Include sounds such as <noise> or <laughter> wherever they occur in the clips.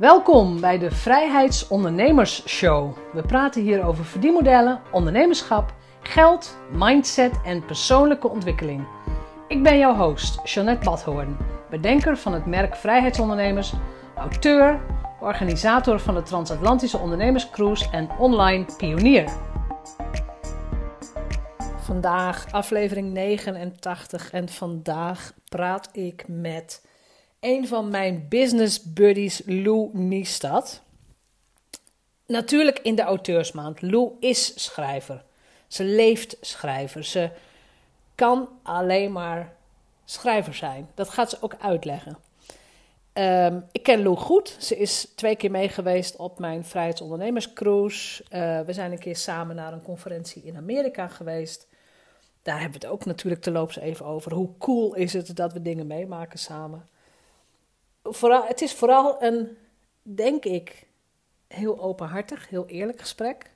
Welkom bij de Vrijheidsondernemers Show. We praten hier over verdienmodellen, ondernemerschap, geld, mindset en persoonlijke ontwikkeling. Ik ben jouw host, Jeanette Badhoorn, bedenker van het merk Vrijheidsondernemers, auteur, organisator van de Transatlantische Ondernemerscruise en online pionier. Vandaag aflevering 89 en vandaag praat ik met een van mijn business buddies, Lou Niestad. Natuurlijk in de auteursmaand. Lou is schrijver. Ze leeft schrijver. Ze kan alleen maar schrijver zijn. Dat gaat ze ook uitleggen. Um, ik ken Lou goed. Ze is twee keer mee geweest op mijn vrijheidsondernemerscruise. Uh, we zijn een keer samen naar een conferentie in Amerika geweest. Daar hebben we het ook natuurlijk te loops even over. Hoe cool is het dat we dingen meemaken samen? Vooral, het is vooral een, denk ik, heel openhartig, heel eerlijk gesprek.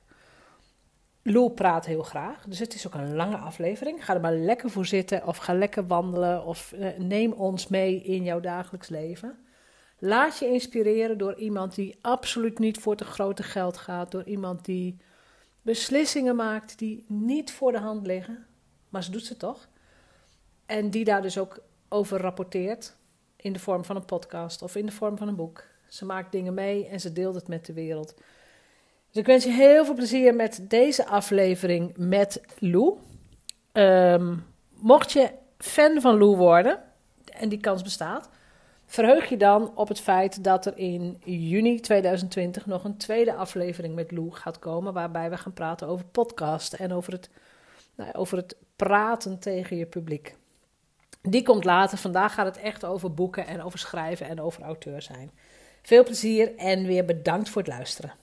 Lou praat heel graag, dus het is ook een lange aflevering. Ga er maar lekker voor zitten of ga lekker wandelen of eh, neem ons mee in jouw dagelijks leven. Laat je inspireren door iemand die absoluut niet voor te grote geld gaat, door iemand die beslissingen maakt die niet voor de hand liggen, maar ze doet ze toch. En die daar dus ook over rapporteert in de vorm van een podcast of in de vorm van een boek. Ze maakt dingen mee en ze deelt het met de wereld. Dus ik wens je heel veel plezier met deze aflevering met Lou. Um, mocht je fan van Lou worden, en die kans bestaat, verheug je dan op het feit dat er in juni 2020 nog een tweede aflevering met Lou gaat komen, waarbij we gaan praten over podcasten en over het, nou, over het praten tegen je publiek. Die komt later. Vandaag gaat het echt over boeken en over schrijven en over auteur zijn. Veel plezier en weer bedankt voor het luisteren.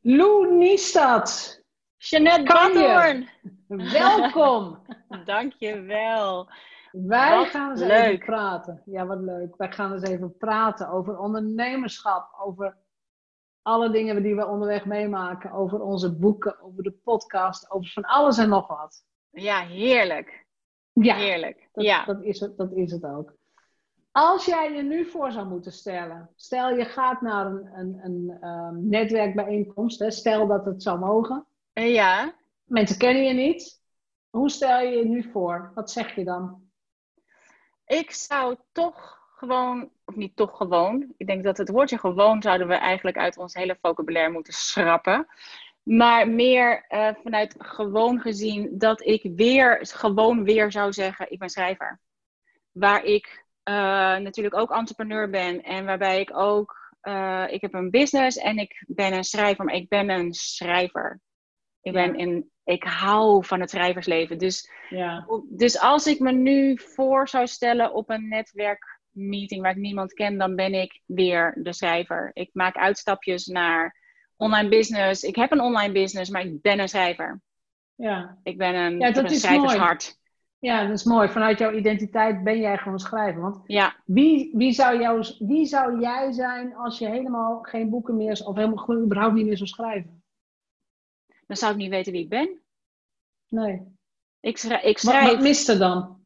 Lou Niestad. Jeanette Badhoorn. <laughs> Welkom. Dankjewel. Wij wat gaan eens leuk. even praten. Ja, wat leuk. Wij gaan eens even praten over ondernemerschap, over alle dingen die we onderweg meemaken, over onze boeken, over de podcast, over van alles en nog wat. Ja, heerlijk. Ja, heerlijk. Dat, ja. dat, is het, dat is het ook. Als jij je nu voor zou moeten stellen, stel je gaat naar een, een, een um, netwerkbijeenkomst, hè, stel dat het zou mogen. Ja. Mensen kennen je niet. Hoe stel je je nu voor? Wat zeg je dan? Ik zou toch gewoon, of niet toch gewoon, ik denk dat het woordje gewoon zouden we eigenlijk uit ons hele vocabulaire moeten schrappen. Maar meer uh, vanuit gewoon gezien dat ik weer, gewoon weer zou zeggen, ik ben schrijver. Waar ik uh, natuurlijk ook entrepreneur ben en waarbij ik ook, uh, ik heb een business en ik ben een schrijver, maar ik ben een schrijver. Ik, ben in, ik hou van het schrijversleven. Dus, ja. dus als ik me nu voor zou stellen op een netwerkmeeting waar ik niemand ken, dan ben ik weer de schrijver. Ik maak uitstapjes naar online business. Ik heb een online business, maar ik ben een schrijver. Ja. Ik ben een, ja, dat een is schrijvershart. Mooi. Ja, dat is mooi. Vanuit jouw identiteit ben jij gewoon schrijver. Want ja. wie, wie, zou jou, wie zou jij zijn als je helemaal geen boeken meer, of helemaal gewoon überhaupt niet meer zou schrijven? Dan zou ik niet weten wie ik ben. Nee. Ik schrijf. Ik schrijf wat, wat mist er dan?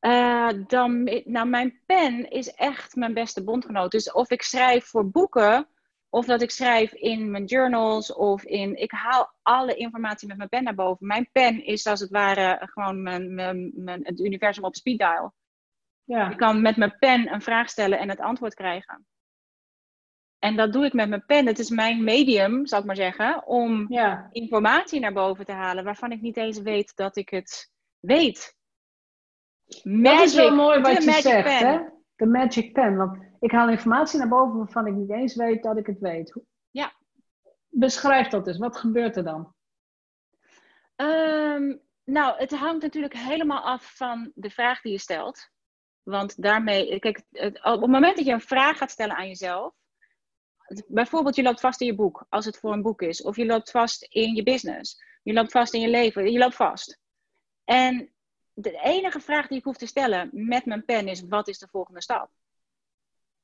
Uh, dan? Nou, mijn pen is echt mijn beste bondgenoot. Dus of ik schrijf voor boeken, of dat ik schrijf in mijn journals of in. Ik haal alle informatie met mijn pen naar boven. Mijn pen is als het ware gewoon mijn, mijn, mijn, het universum op speed dial. Ja. Ik kan met mijn pen een vraag stellen en het antwoord krijgen. En dat doe ik met mijn pen. Het is mijn medium, zal ik maar zeggen, om ja. informatie naar boven te halen waarvan ik niet eens weet dat ik het weet. Magic, dat is wel mooi wat je zegt, pen. hè? De magic pen. Want ik haal informatie naar boven waarvan ik niet eens weet dat ik het weet. Ja. Beschrijf dat dus. Wat gebeurt er dan? Um, nou, het hangt natuurlijk helemaal af van de vraag die je stelt. Want daarmee, kijk, op het moment dat je een vraag gaat stellen aan jezelf, bijvoorbeeld je loopt vast in je boek, als het voor een boek is, of je loopt vast in je business, je loopt vast in je leven, je loopt vast. En de enige vraag die ik hoef te stellen met mijn pen is: wat is de volgende stap?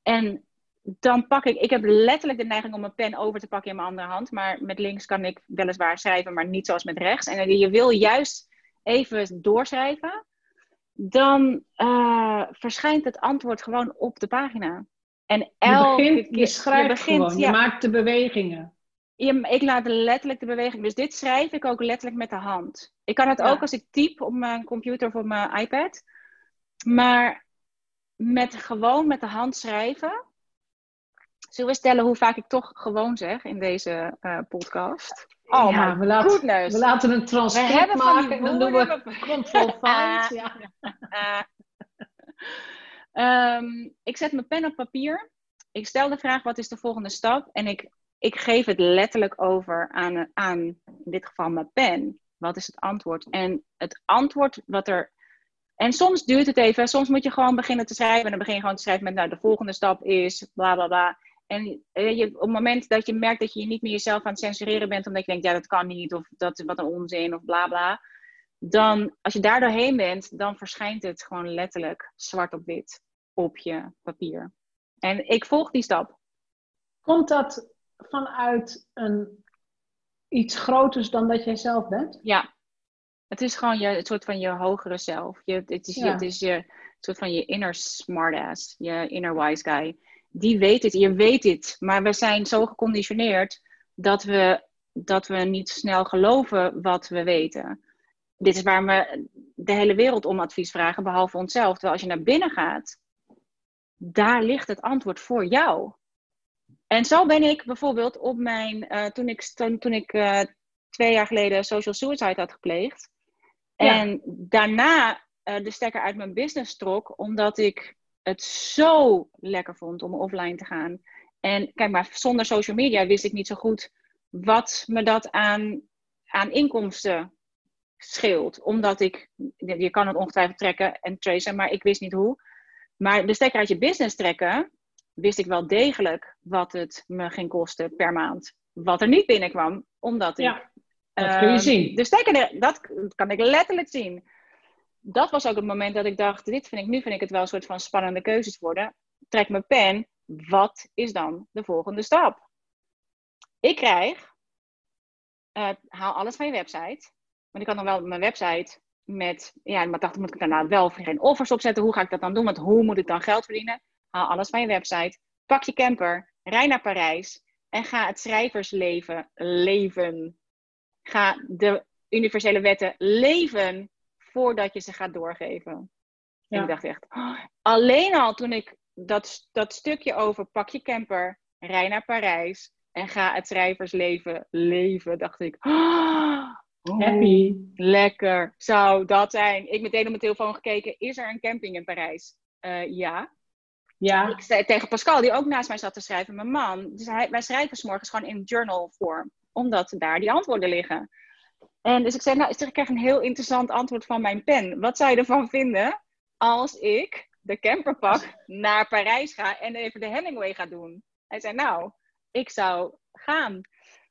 En dan pak ik, ik heb letterlijk de neiging om mijn pen over te pakken in mijn andere hand, maar met links kan ik weliswaar schrijven, maar niet zoals met rechts. En je wil juist even doorschrijven, dan uh, verschijnt het antwoord gewoon op de pagina. En elke je, begint, keer, je schrijft begint, gewoon, ja. je maakt de bewegingen. Je- ik laat letterlijk de beweging. Dus dit schrijf ik ook letterlijk met de hand. Ik kan het Ja. ook als ik typ op mijn computer of op mijn iPad. Maar met gewoon met de hand schrijven. Zullen we stellen hoe vaak ik toch gewoon zeg in deze eh, podcast? Oh ja, my we, laten, goodness. we laten een transcript maken en dan doen we <laughs> control find. <laughs> Ja. Eh, ehm, ik zet mijn pen op papier. Ik stel de vraag: wat is de volgende stap? En ik, ik geef het letterlijk over aan, aan, in dit geval, mijn pen. Wat is het antwoord? En het antwoord wat er. En soms duurt het even. Soms moet je gewoon beginnen te schrijven. En dan begin je gewoon te schrijven met: nou, de volgende stap is bla bla bla. En eh, je, op het moment dat je merkt dat je niet meer jezelf aan het censureren bent, omdat je denkt: ja, dat kan niet, of dat wat een onzin, of bla bla dan als je daar doorheen bent, dan verschijnt het gewoon letterlijk zwart op wit op je papier. En ik volg die stap. Komt dat vanuit een, iets groters dan dat jij zelf bent? Ja, het is gewoon je, het soort van je hogere zelf. Je, het, is je, het is je soort van je inner smartass, je inner wise guy. Die weet het, je weet het, maar we zijn zo geconditioneerd dat we, dat we niet snel geloven wat we weten. Dit is waar we de hele wereld om advies vragen, behalve onszelf. Terwijl als je naar binnen gaat, daar ligt het antwoord voor jou. En zo ben ik bijvoorbeeld op mijn, eh, toen ik, toen, toen ik eh, twee jaar geleden social suicide had gepleegd. Ja. En daarna eh, de stekker uit mijn business trok, omdat ik het zo lekker vond om offline te gaan. En kijk maar, zonder social media wist ik niet zo goed wat me dat aan, aan inkomsten scheelt. Omdat ik, je kan het ongetwijfeld trekken en tracen, maar ik wist niet hoe. Maar de stekker uit je business trekken, wist ik wel degelijk wat het me ging kosten per maand. Wat er niet binnenkwam, omdat ik... Dat kun je ehm, zien. Er- dat kan ik letterlijk zien. Dat was ook het moment dat ik dacht, dit vind ik, nu vind ik het wel een soort van spannende keuzes worden. Trek mijn pen, wat is dan de volgende stap? Ik krijg, eh, haal alles van je website. Want ik had nog wel mijn website met, ja, maar dacht, moet ik daar nou wel geen offers op zetten? Hoe ga ik dat dan doen? Want hoe moet ik dan geld verdienen? Haal alles van je website, pak je camper, rij naar Parijs en ga het schrijversleven leven. Ga de universele wetten leven voordat je ze gaat doorgeven. En ik dacht echt, oh, alleen al toen ik dat, dat stukje over pak je camper, rij naar Parijs en ga het schrijversleven leven, dacht ik, oh, hoe Happy. lekker zou dat zijn. Ik meteen op mijn telefoon gekeken, is er een camping in Parijs? Eh, ja. Ja, Ik zei tegen Pascal, die ook naast mij zat te schrijven, mijn man, dus hij, wij schrijven 's morgens gewoon in journal vorm, omdat daar die antwoorden liggen. En dus ik zei, nou, ik krijg een heel interessant antwoord van mijn pen. Wat zou je ervan vinden als ik de camper pak, naar Parijs ga en even de Hemingway ga doen? Hij zei, nou, ik zou gaan.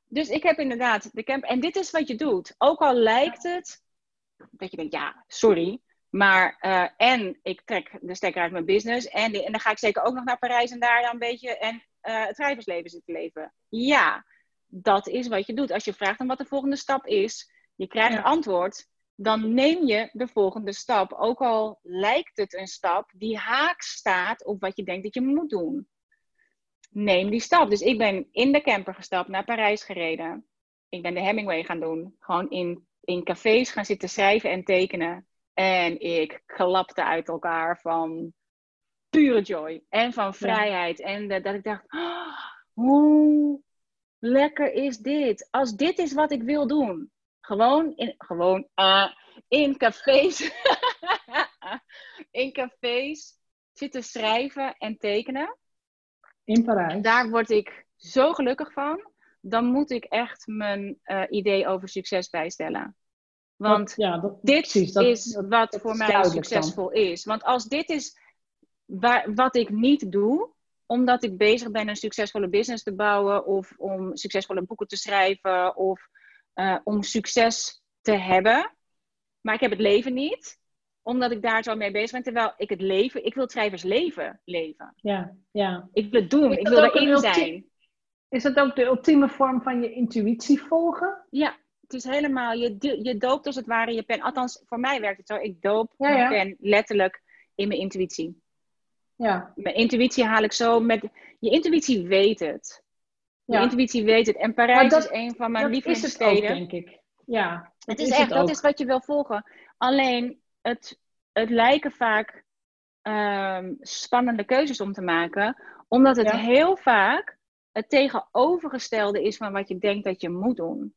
Dus ik heb inderdaad de camper. En dit is wat je doet. Ook al lijkt het dat je denkt, ja, sorry. Maar, eh, en ik trek de stekker uit mijn business. En, en dan ga ik zeker ook nog naar Parijs en daar dan een beetje en eh, het schrijversleven zitten leven. Ja, dat is wat je doet. Als je vraagt dan wat de volgende stap is, je krijgt Ja. antwoord, dan neem je de volgende stap. Ook al lijkt het een stap die haak staat op wat je denkt dat je moet doen. Neem die stap. Dus ik ben in de camper gestapt, naar Parijs gereden. Ik ben de Hemingway gaan doen. Gewoon in, in cafés gaan zitten schrijven en tekenen. En ik klapte uit elkaar van pure joy. En van vrijheid. En de- dat ik dacht, "Ah, hoe lekker is dit? Als dit is wat ik wil doen. Gewoon in, gewoon, ah, in cafés. <laughs> in cafés zitten schrijven en tekenen. in Parijs. Daar word ik zo gelukkig van. Dan moet ik echt mijn eh, idee over succes bijstellen. Want Dat- ja, dat, dit precies, dat- is wat voor is mij dan. succesvol is. Want als dit is waar, wat ik niet doe, omdat ik bezig ben een succesvolle business te bouwen, of om succesvolle boeken te schrijven, of eh, om succes te hebben, maar ik heb het leven niet, omdat ik daar zo mee bezig ben. Terwijl ik het leven, ik wil het schrijversleven leven. ja, ja. Ik wil het doen, ik wil erin zijn. Is dat ook de ultieme vorm van je intuïtie volgen? Ja, het is helemaal, je, je doopt als het ware je pen. Althans, voor mij werkt het zo. Ik doop Ja, mijn ja. pen letterlijk in mijn intuïtie. Ja. Mijn intuïtie haal ik zo met. Je intuïtie weet het. Je Ja. intuïtie weet het. En Parijs dat- is een van mijn dat is het ook, lievelingssteden. denk ik. Ja, Het dat is echt, dat is wat je wil volgen. Alleen, het, het lijken vaak ehm, spannende keuzes om te maken, omdat het Ja. heel vaak het tegenovergestelde is van wat je denkt dat je moet doen.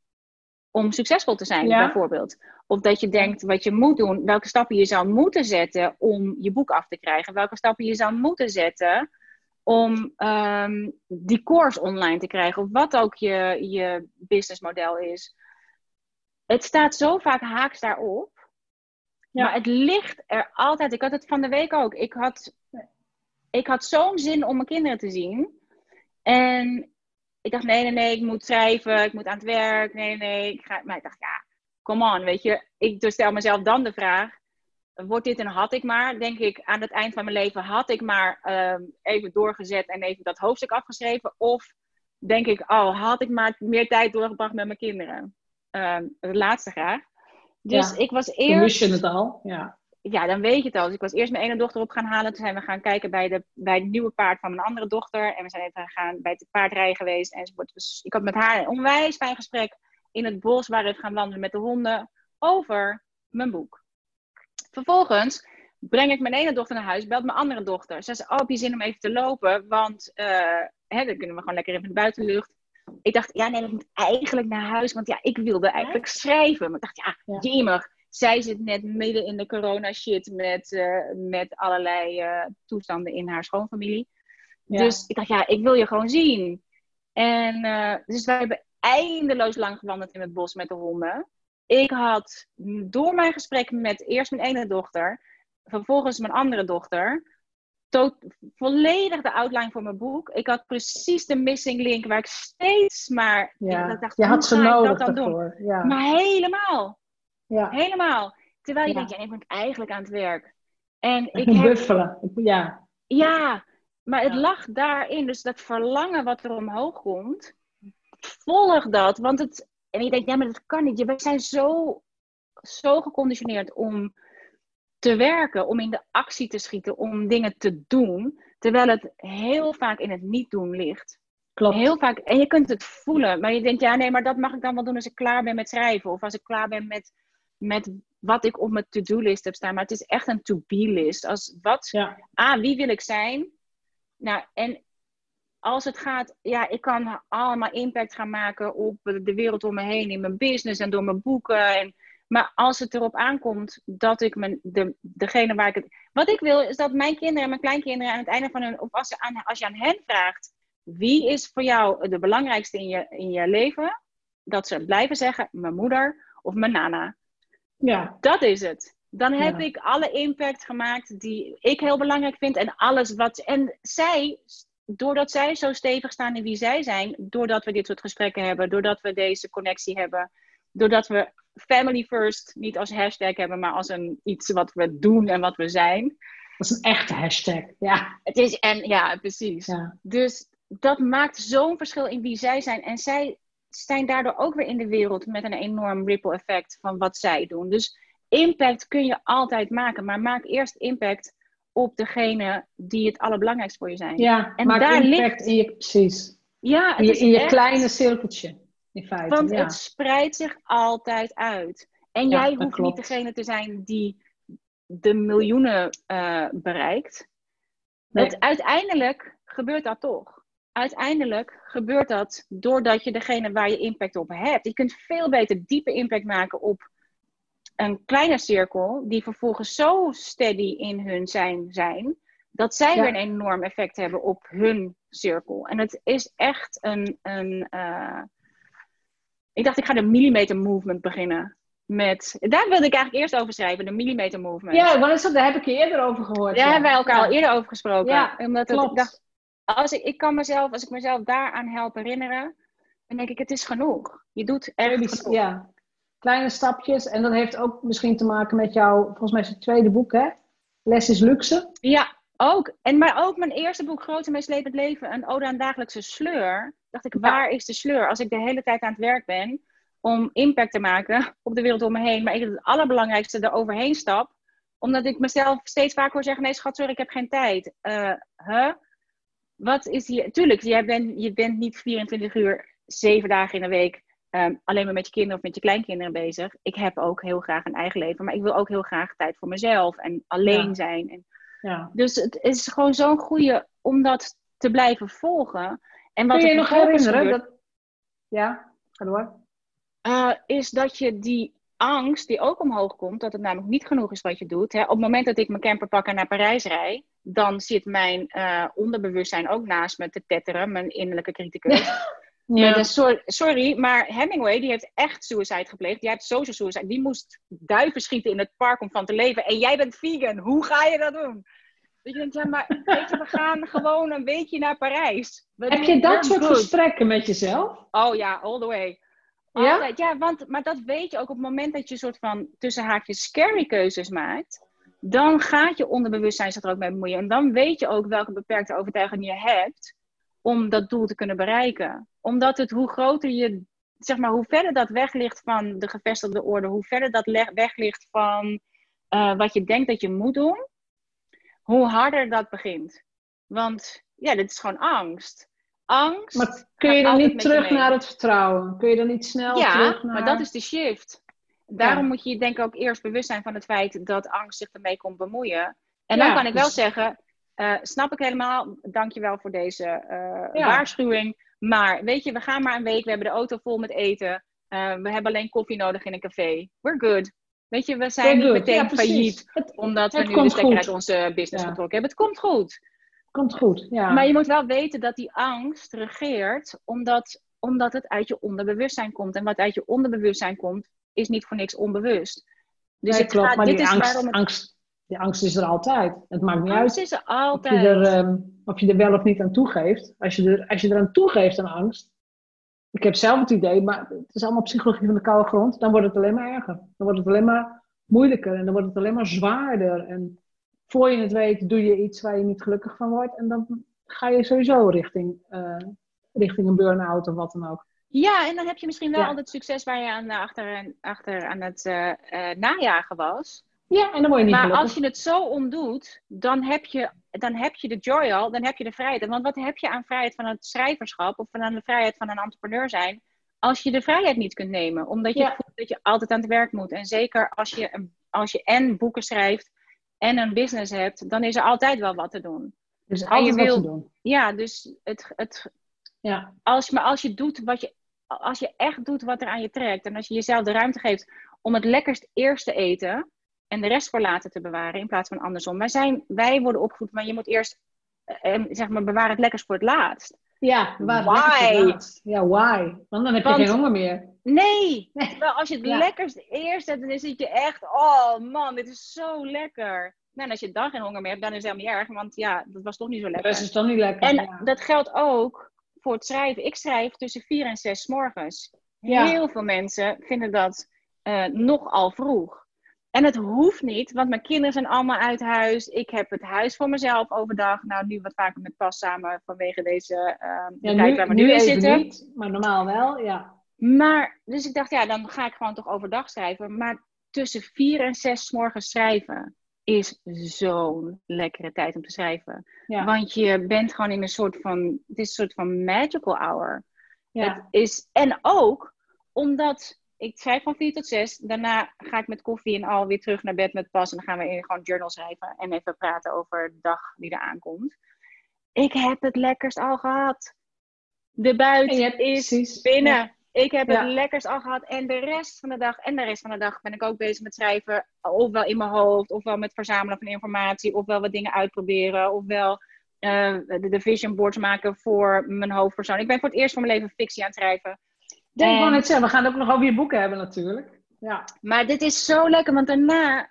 Om succesvol te zijn, Ja. bijvoorbeeld. Of dat je denkt wat je moet doen, welke stappen je zou moeten zetten om je boek af te krijgen. Welke stappen je zou moeten zetten om ehm, die course online te krijgen. Of wat ook je, je businessmodel is. Het staat zo vaak haaks daarop. Ja. Maar het ligt er altijd. Ik had het van de week ook. Ik had, ik had zo'n zin om mijn kinderen te zien. En ik dacht, nee, nee, nee, ik moet schrijven, ik moet aan het werk. Nee, nee, ik ga... Maar ik dacht, ja, come on, weet je. Ik dus stel mezelf dan de vraag, wordt dit een had ik maar? Denk ik, aan het eind van mijn leven had ik maar ehm, even doorgezet en even dat hoofdstuk afgeschreven? Of denk ik, oh, had ik maar meer tijd doorgebracht met mijn kinderen? Het laatste graag. Dus Ja, ik was eerst wist je het al. Ja. Ja, dan weet je het al. Dus ik was eerst mijn ene dochter op gaan halen. Toen zijn we gaan kijken bij, de, bij het nieuwe paard van mijn andere dochter. En we zijn even gaan bij het paardrijden geweest. Enzovoort. Dus ik had met haar een onwijs fijn gesprek in het bos. Waar we gaan wandelen met de honden. Over mijn boek. Vervolgens breng ik mijn ene dochter naar huis. Belt mijn andere dochter. Ze zei, oh, heb je zin om even te lopen? Want eh, hè, dan kunnen we gewoon lekker even in de buitenlucht. Ik dacht, ja, nee, ik moet eigenlijk naar huis. Want ja, ik wilde eigenlijk schrijven. Maar ik dacht, ja, Ja. jemig. Zij zit net midden in de corona shit met, eh, met allerlei eh, toestanden in haar schoonfamilie. Ja. Dus ik dacht, ja, ik wil je gewoon zien. En eh, dus wij hebben eindeloos lang gewandeld in het bos met de honden. Ik had door mijn gesprek met eerst mijn ene dochter, vervolgens mijn andere dochter, tot, volledig de outline voor mijn boek. Ik had precies de missing link waar ik steeds maar. ja. ik dacht, je had ze nodig dat dan doen? Ja. Maar helemaal. Ja. Helemaal. Terwijl je Ja. denkt, ja, ik ben eigenlijk aan het werk. En Ik heb, buffelen. Ja. ja, maar het lag daarin. Dus dat verlangen wat er omhoog komt, volg dat. Want het, en je denkt, ja, maar dat kan niet. We zijn zo, zo geconditioneerd om te werken, om in de actie te schieten, om dingen te doen. Terwijl het heel vaak in het niet doen ligt. Klopt. Heel vaak, en je kunt het voelen, maar je denkt, ja, nee, maar dat mag ik dan wel doen als ik klaar ben met schrijven. Of als ik klaar ben met, met wat ik op mijn to-do-list heb staan. Maar het is echt een to-be-list. Als wat, Ja. ah, wie wil ik zijn? Nou, en als het gaat, ja, ik kan allemaal impact gaan maken op de wereld om me heen, in mijn business en door mijn boeken. En, maar als het erop aankomt dat ik mijn, de, degene waar ik het. Wat ik wil, is dat mijn kinderen en mijn kleinkinderen aan het einde van hun. Of als je aan, als je aan hen vraagt. Wie is voor jou de belangrijkste in je, in je leven? Dat ze blijven zeggen: mijn moeder of mijn nana. Ja. Dat is het. Dan heb Ja. ik alle impact gemaakt die ik heel belangrijk vind. En alles wat. En zij, doordat zij zo stevig staan in wie zij zijn. Doordat we dit soort gesprekken hebben. Doordat we deze connectie hebben. Doordat we family first niet als hashtag hebben. Maar als een, iets wat we doen en wat we zijn. Dat is een echte hashtag. Ja. Het is. En ja, precies. ja. Dus dat maakt zo'n verschil in wie zij zijn. En zij zijn daardoor ook weer in de wereld met een enorm ripple effect van wat zij doen. Dus impact kun je altijd maken, maar maak eerst impact op degene die het allerbelangrijkst voor je zijn. ja. En Maak daar impact ligt- in je, precies. Ja, In je, is in je echt- kleine cirkeltje. In feite. Want ja. het spreidt zich altijd uit. En Ja, jij hoeft klopt. niet degene te zijn die de miljoenen eh, bereikt. Nee. Het, uiteindelijk gebeurt dat toch. Uiteindelijk gebeurt dat doordat je degene waar je impact op hebt. Je kunt veel beter diepe impact maken op een kleine cirkel, die vervolgens zo steady in hun zijn zijn, dat zij Ja. weer een enorm effect hebben op hun cirkel. En het is echt een. een eh, Ik dacht, ik ga de millimeter movement beginnen. Met, daar wilde ik eigenlijk eerst over schrijven, de millimeter movement. Ja, dat- daar heb ik je eerder over gehoord. Daar ja. hebben wij elkaar Ja. al eerder over gesproken. Ja, Omdat het, ik dacht, als ik, ik kan mezelf, als ik mezelf daaraan help herinneren, dan denk ik, het is genoeg. Je doet echt genoeg. ja. Kleine stapjes. En dat heeft ook misschien te maken met jouw, volgens mij is het tweede boek, hè? Les is luxe. Ja, ook. En, maar ook mijn eerste boek, Groot en Meeslepend Leven, een ode aan dagelijkse sleur. Dacht ik, waar is de sleur? Als ik de hele tijd aan het werk ben om impact te maken <laughs> op de wereld om me heen, maar ik het allerbelangrijkste er overheen stap, Omdat ik mezelf steeds vaker hoor zeggen: nee, schat, sorry, ik heb geen tijd. Uh, huh? Wat is hier? Tuurlijk, jij bent, je bent niet 24 uur, zeven dagen in de week. Um, alleen maar met je kinderen of met je kleinkinderen bezig. Ik heb ook heel graag een eigen leven, maar ik wil ook heel graag tijd voor mezelf en alleen zijn. En, Ja. Dus het is gewoon zo'n goede om dat te blijven volgen. En wat Kun je je nog herinneren? gebeurt, Dat... Ja, ga door. eh, is dat je die angst die ook omhoog komt, dat het namelijk niet genoeg is wat je doet. Hè. Op het moment dat ik mijn camper pak en naar Parijs rijd, dan zit mijn eh, onderbewustzijn ook naast me te tetteren, mijn innerlijke criticus. <laughs> Met een soort, sorry, maar Hemingway die heeft echt suicide gepleegd. Die heeft social suicide. Die moest duiven schieten in het park om van te leven. En jij bent vegan. Hoe ga je dat doen? Dat je denkt, ja, maar <laughs> weet je, we gaan gewoon een weekje naar Parijs. We Heb je dat soort gesprekken met jezelf? Oh ja, all the way. Ja? Altijd. Ja, want, maar dat weet je ook op het moment dat je een soort van tussen haakjes scary keuzes maakt. Dan gaat je onderbewustzijn zich er ook mee bemoeien. En dan weet je ook welke beperkte overtuigingen je hebt om dat doel te kunnen bereiken. Omdat het hoe groter je, zeg maar, hoe verder dat weg ligt van de gevestigde orde, hoe verder dat weg ligt van eh, wat je denkt dat je moet doen, hoe harder dat begint. Want ja, dit is gewoon angst. Angst. Maar kun je dan niet je terug naar het vertrouwen? Kun je dan niet snel Ja, terug naar... maar dat is de shift. Daarom Ja. moet je je denk ik ook eerst bewust zijn van het feit dat angst zich ermee komt bemoeien. En Ja, dan kan ik wel dus- zeggen, eh, snap ik helemaal, dankjewel voor deze eh, Ja. waarschuwing. Maar weet je, we gaan maar een week, we hebben de auto vol met eten. eh, we hebben alleen koffie nodig in een café. We're good. Weet je, we zijn niet meteen failliet Het omdat we nu de stekker uit onze business getrokken hebben. Het komt goed. komt goed, ja. Maar je moet wel weten dat die angst regeert, omdat, omdat het uit je onderbewustzijn komt. En wat uit je onderbewustzijn komt, is niet voor niks onbewust. Dus Nee, het klopt, gaat, maar dit die is angst, het, angst, die angst is er altijd. Het maakt niet angst uit is er of je, altijd. er, ehm, of je er wel of niet aan toegeeft. Als je, er, als je er aan toegeeft aan angst, ik heb zelf het idee, maar het is allemaal psychologie van de koude grond, dan wordt het alleen maar erger. Dan wordt het alleen maar moeilijker en dan wordt het alleen maar zwaarder. En voor je het weet doe je iets waar je niet gelukkig van wordt en dan ga je sowieso richting, eh, richting een burn-out of wat dan ook. Ja, en dan heb je misschien wel Ja. al het succes waar je aan, eh, achter, achter aan het eh, najagen was. Ja, en dan word je niet Maar gelukkig. als je het zo omdoet, dan heb, je, dan heb je de joy al, dan heb je de vrijheid. Want wat heb je aan vrijheid van het schrijverschap of van aan de vrijheid van een entrepreneur zijn, als je de vrijheid niet kunt nemen? Omdat je Ja. voelt dat je altijd aan het werk moet. En zeker als je, als je en boeken schrijft en een business hebt, dan is er altijd wel wat te doen. Dus je altijd wat wil- te doen. Ja, dus het, het, Ja. als, maar als je doet wat je, als je echt doet wat er aan je trekt en als je jezelf de ruimte geeft om het lekkerst eerst te eten en de rest voor later te bewaren in plaats van andersom. Wij, zijn, wij worden opgevoed, maar je moet eerst eh, zeg maar bewaren het lekkerst voor het laatst. Ja, Why? het laatst. Ja, why? Want dan heb je Want- geen honger meer. Nee, Nee. terwijl als je het Ja. lekkerst eerst hebt, dan zit je echt, oh man, dit is zo lekker. Nou, en als je dan geen honger meer hebt, dan is het helemaal niet erg, want ja, dat was toch niet zo lekker. rest is dan niet lekker. En ja. dat geldt ook voor het schrijven. Ik schrijf tussen vier en zes morgens. Ja. Heel veel mensen vinden dat eh, nogal vroeg. En het hoeft niet, want mijn kinderen zijn allemaal uit huis. Ik heb het huis voor mezelf overdag. Nou, nu wat vaker met pas samen vanwege deze de Ja, tijd waar we nu, in zitten. niet, maar normaal wel, ja. Maar, dus ik dacht, ja, dan ga ik gewoon toch overdag schrijven. Maar tussen vier en zes morgens schrijven is zo'n lekkere tijd om te schrijven. ja. Want je bent gewoon in een soort van, het is een soort van magical hour. Het ja. is, en ook omdat ik schrijf van 4 tot 6. Daarna ga ik met koffie en al weer terug naar bed met pas. En dan gaan we in gewoon journal schrijven. En even praten over de dag die er aankomt. Ik heb het lekkerst al gehad. De En buit je hebt- is precies, binnen. ja. Ik heb Ja. het lekkerst al gehad. En de rest van de dag en de rest van de dag ben ik ook bezig met schrijven. Ofwel in mijn hoofd, ofwel met verzamelen van informatie. Ofwel wat dingen uitproberen. Ofwel eh, de, de vision boards maken voor mijn hoofdpersoon. Ik ben voor het eerst van mijn leven fictie aan het schrijven. Wou En- net zeggen, we gaan ook nog over je boeken hebben natuurlijk. Ja. Maar dit is zo lekker, want daarna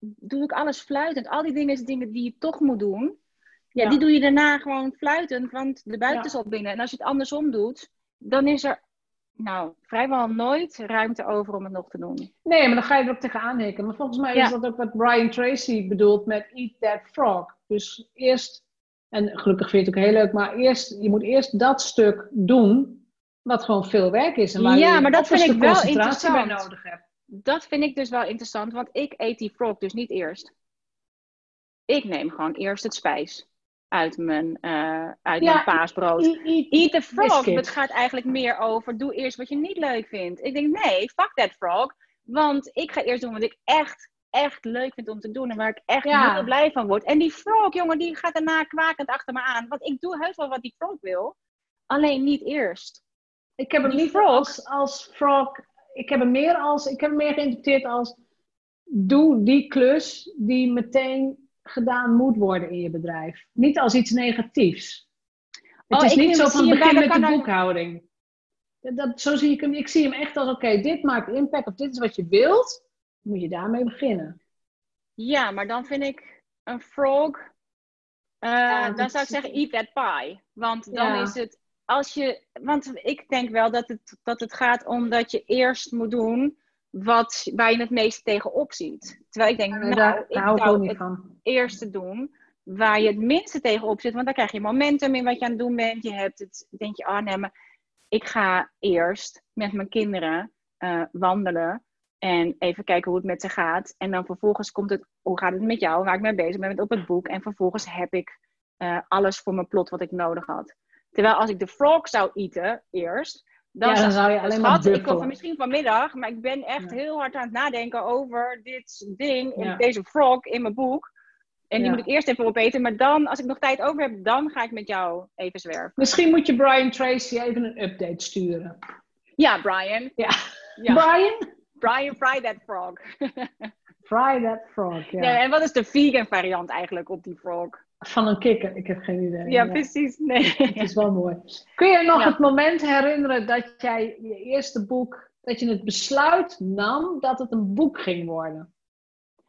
doe ik alles fluitend. Al die dingen, dingen die je toch moet doen. Ja, Ja. die doe je daarna gewoon fluitend, want de buiten Ja. is al binnen. En als je het andersom doet, dan is er nou vrijwel nooit ruimte over om het nog te doen. Nee, maar dan ga je er ook tegenaan hikken. Maar volgens mij Ja. is dat ook wat Brian Tracy bedoelt met Eat That Frog. Dus eerst, en gelukkig vind je het ook heel leuk, maar eerst, je moet eerst dat stuk doen wat gewoon veel werk is. En waar Ja, je maar dat vind ik wel interessant. nodig hebt. Dat vind ik dus wel interessant, want ik eet die frog dus niet eerst. Ik neem gewoon eerst het spijs uit mijn, uh, uit Ja, mijn paasbrood. Eat, eat, Eat the frog. biscuit. Het gaat eigenlijk meer over doe eerst wat je niet leuk vindt. Ik denk nee, fuck that frog. Want ik ga eerst doen wat ik echt, echt leuk vind om te doen. En waar ik echt Ja. heel blij van word. En die frog, jongen, die gaat daarna kwakend achter me aan. Want ik doe heus wel wat die frog wil. Alleen niet eerst. Ik heb hem Die niet frog. als, als frog. Ik heb hem meer als. Ik heb hem meer geïnterpreteerd als. Doe die klus die meteen gedaan moet worden in je bedrijf. Niet als iets negatiefs. Het Oh, is niet zo van begin met de boekhouding. Dat, dat- zo zie ik hem. Ik zie hem echt als: oké, dit maakt impact of dit is wat je wilt. Moet je daarmee beginnen. Ja, maar dan vind ik een frog. eh, Ja, dan zou ik is- zeggen, eat that pie. Want dan Ja. is het. Als je, want ik denk wel dat het, dat het gaat om dat je eerst moet doen wat, waar je het meest tegenop ziet. Terwijl ik denk, nou, daar, ik hou zou het van. eerste doen waar je het minste tegenop zit. Want dan krijg je momentum in wat je aan het doen bent. Je hebt het, denk je, oh nee, maar ik ga eerst met mijn kinderen eh, wandelen. En even kijken hoe het met ze gaat. En dan vervolgens komt het, hoe gaat het met jou? Waar ik mee bezig ben met op het boek. En vervolgens heb ik eh, alles voor mijn plot wat ik nodig had. Terwijl als ik de frog zou eten eerst. Dan, Ja, dan zou je alleen maar ik kom van misschien vanmiddag, maar ik ben echt Ja. heel hard aan het nadenken over dit ding, Ja. deze frog in mijn boek. En die moet ik eerst even opeten, maar dan, als ik nog tijd over heb, dan ga ik met jou even zwerven. Misschien moet je Brian Tracy even een update sturen. Ja, Brian. Ja. Ja. <laughs> Brian? Brian, fry that frog. <laughs> Fry that frog. Ja. Ja, en wat is de vegan variant eigenlijk op die frog? Van een kikker. Ik heb geen idee. Ja, precies. Nee. Het is wel mooi. Kun je nog Ja. het moment herinneren dat jij je eerste boek, dat je het besluit nam dat het een boek ging worden?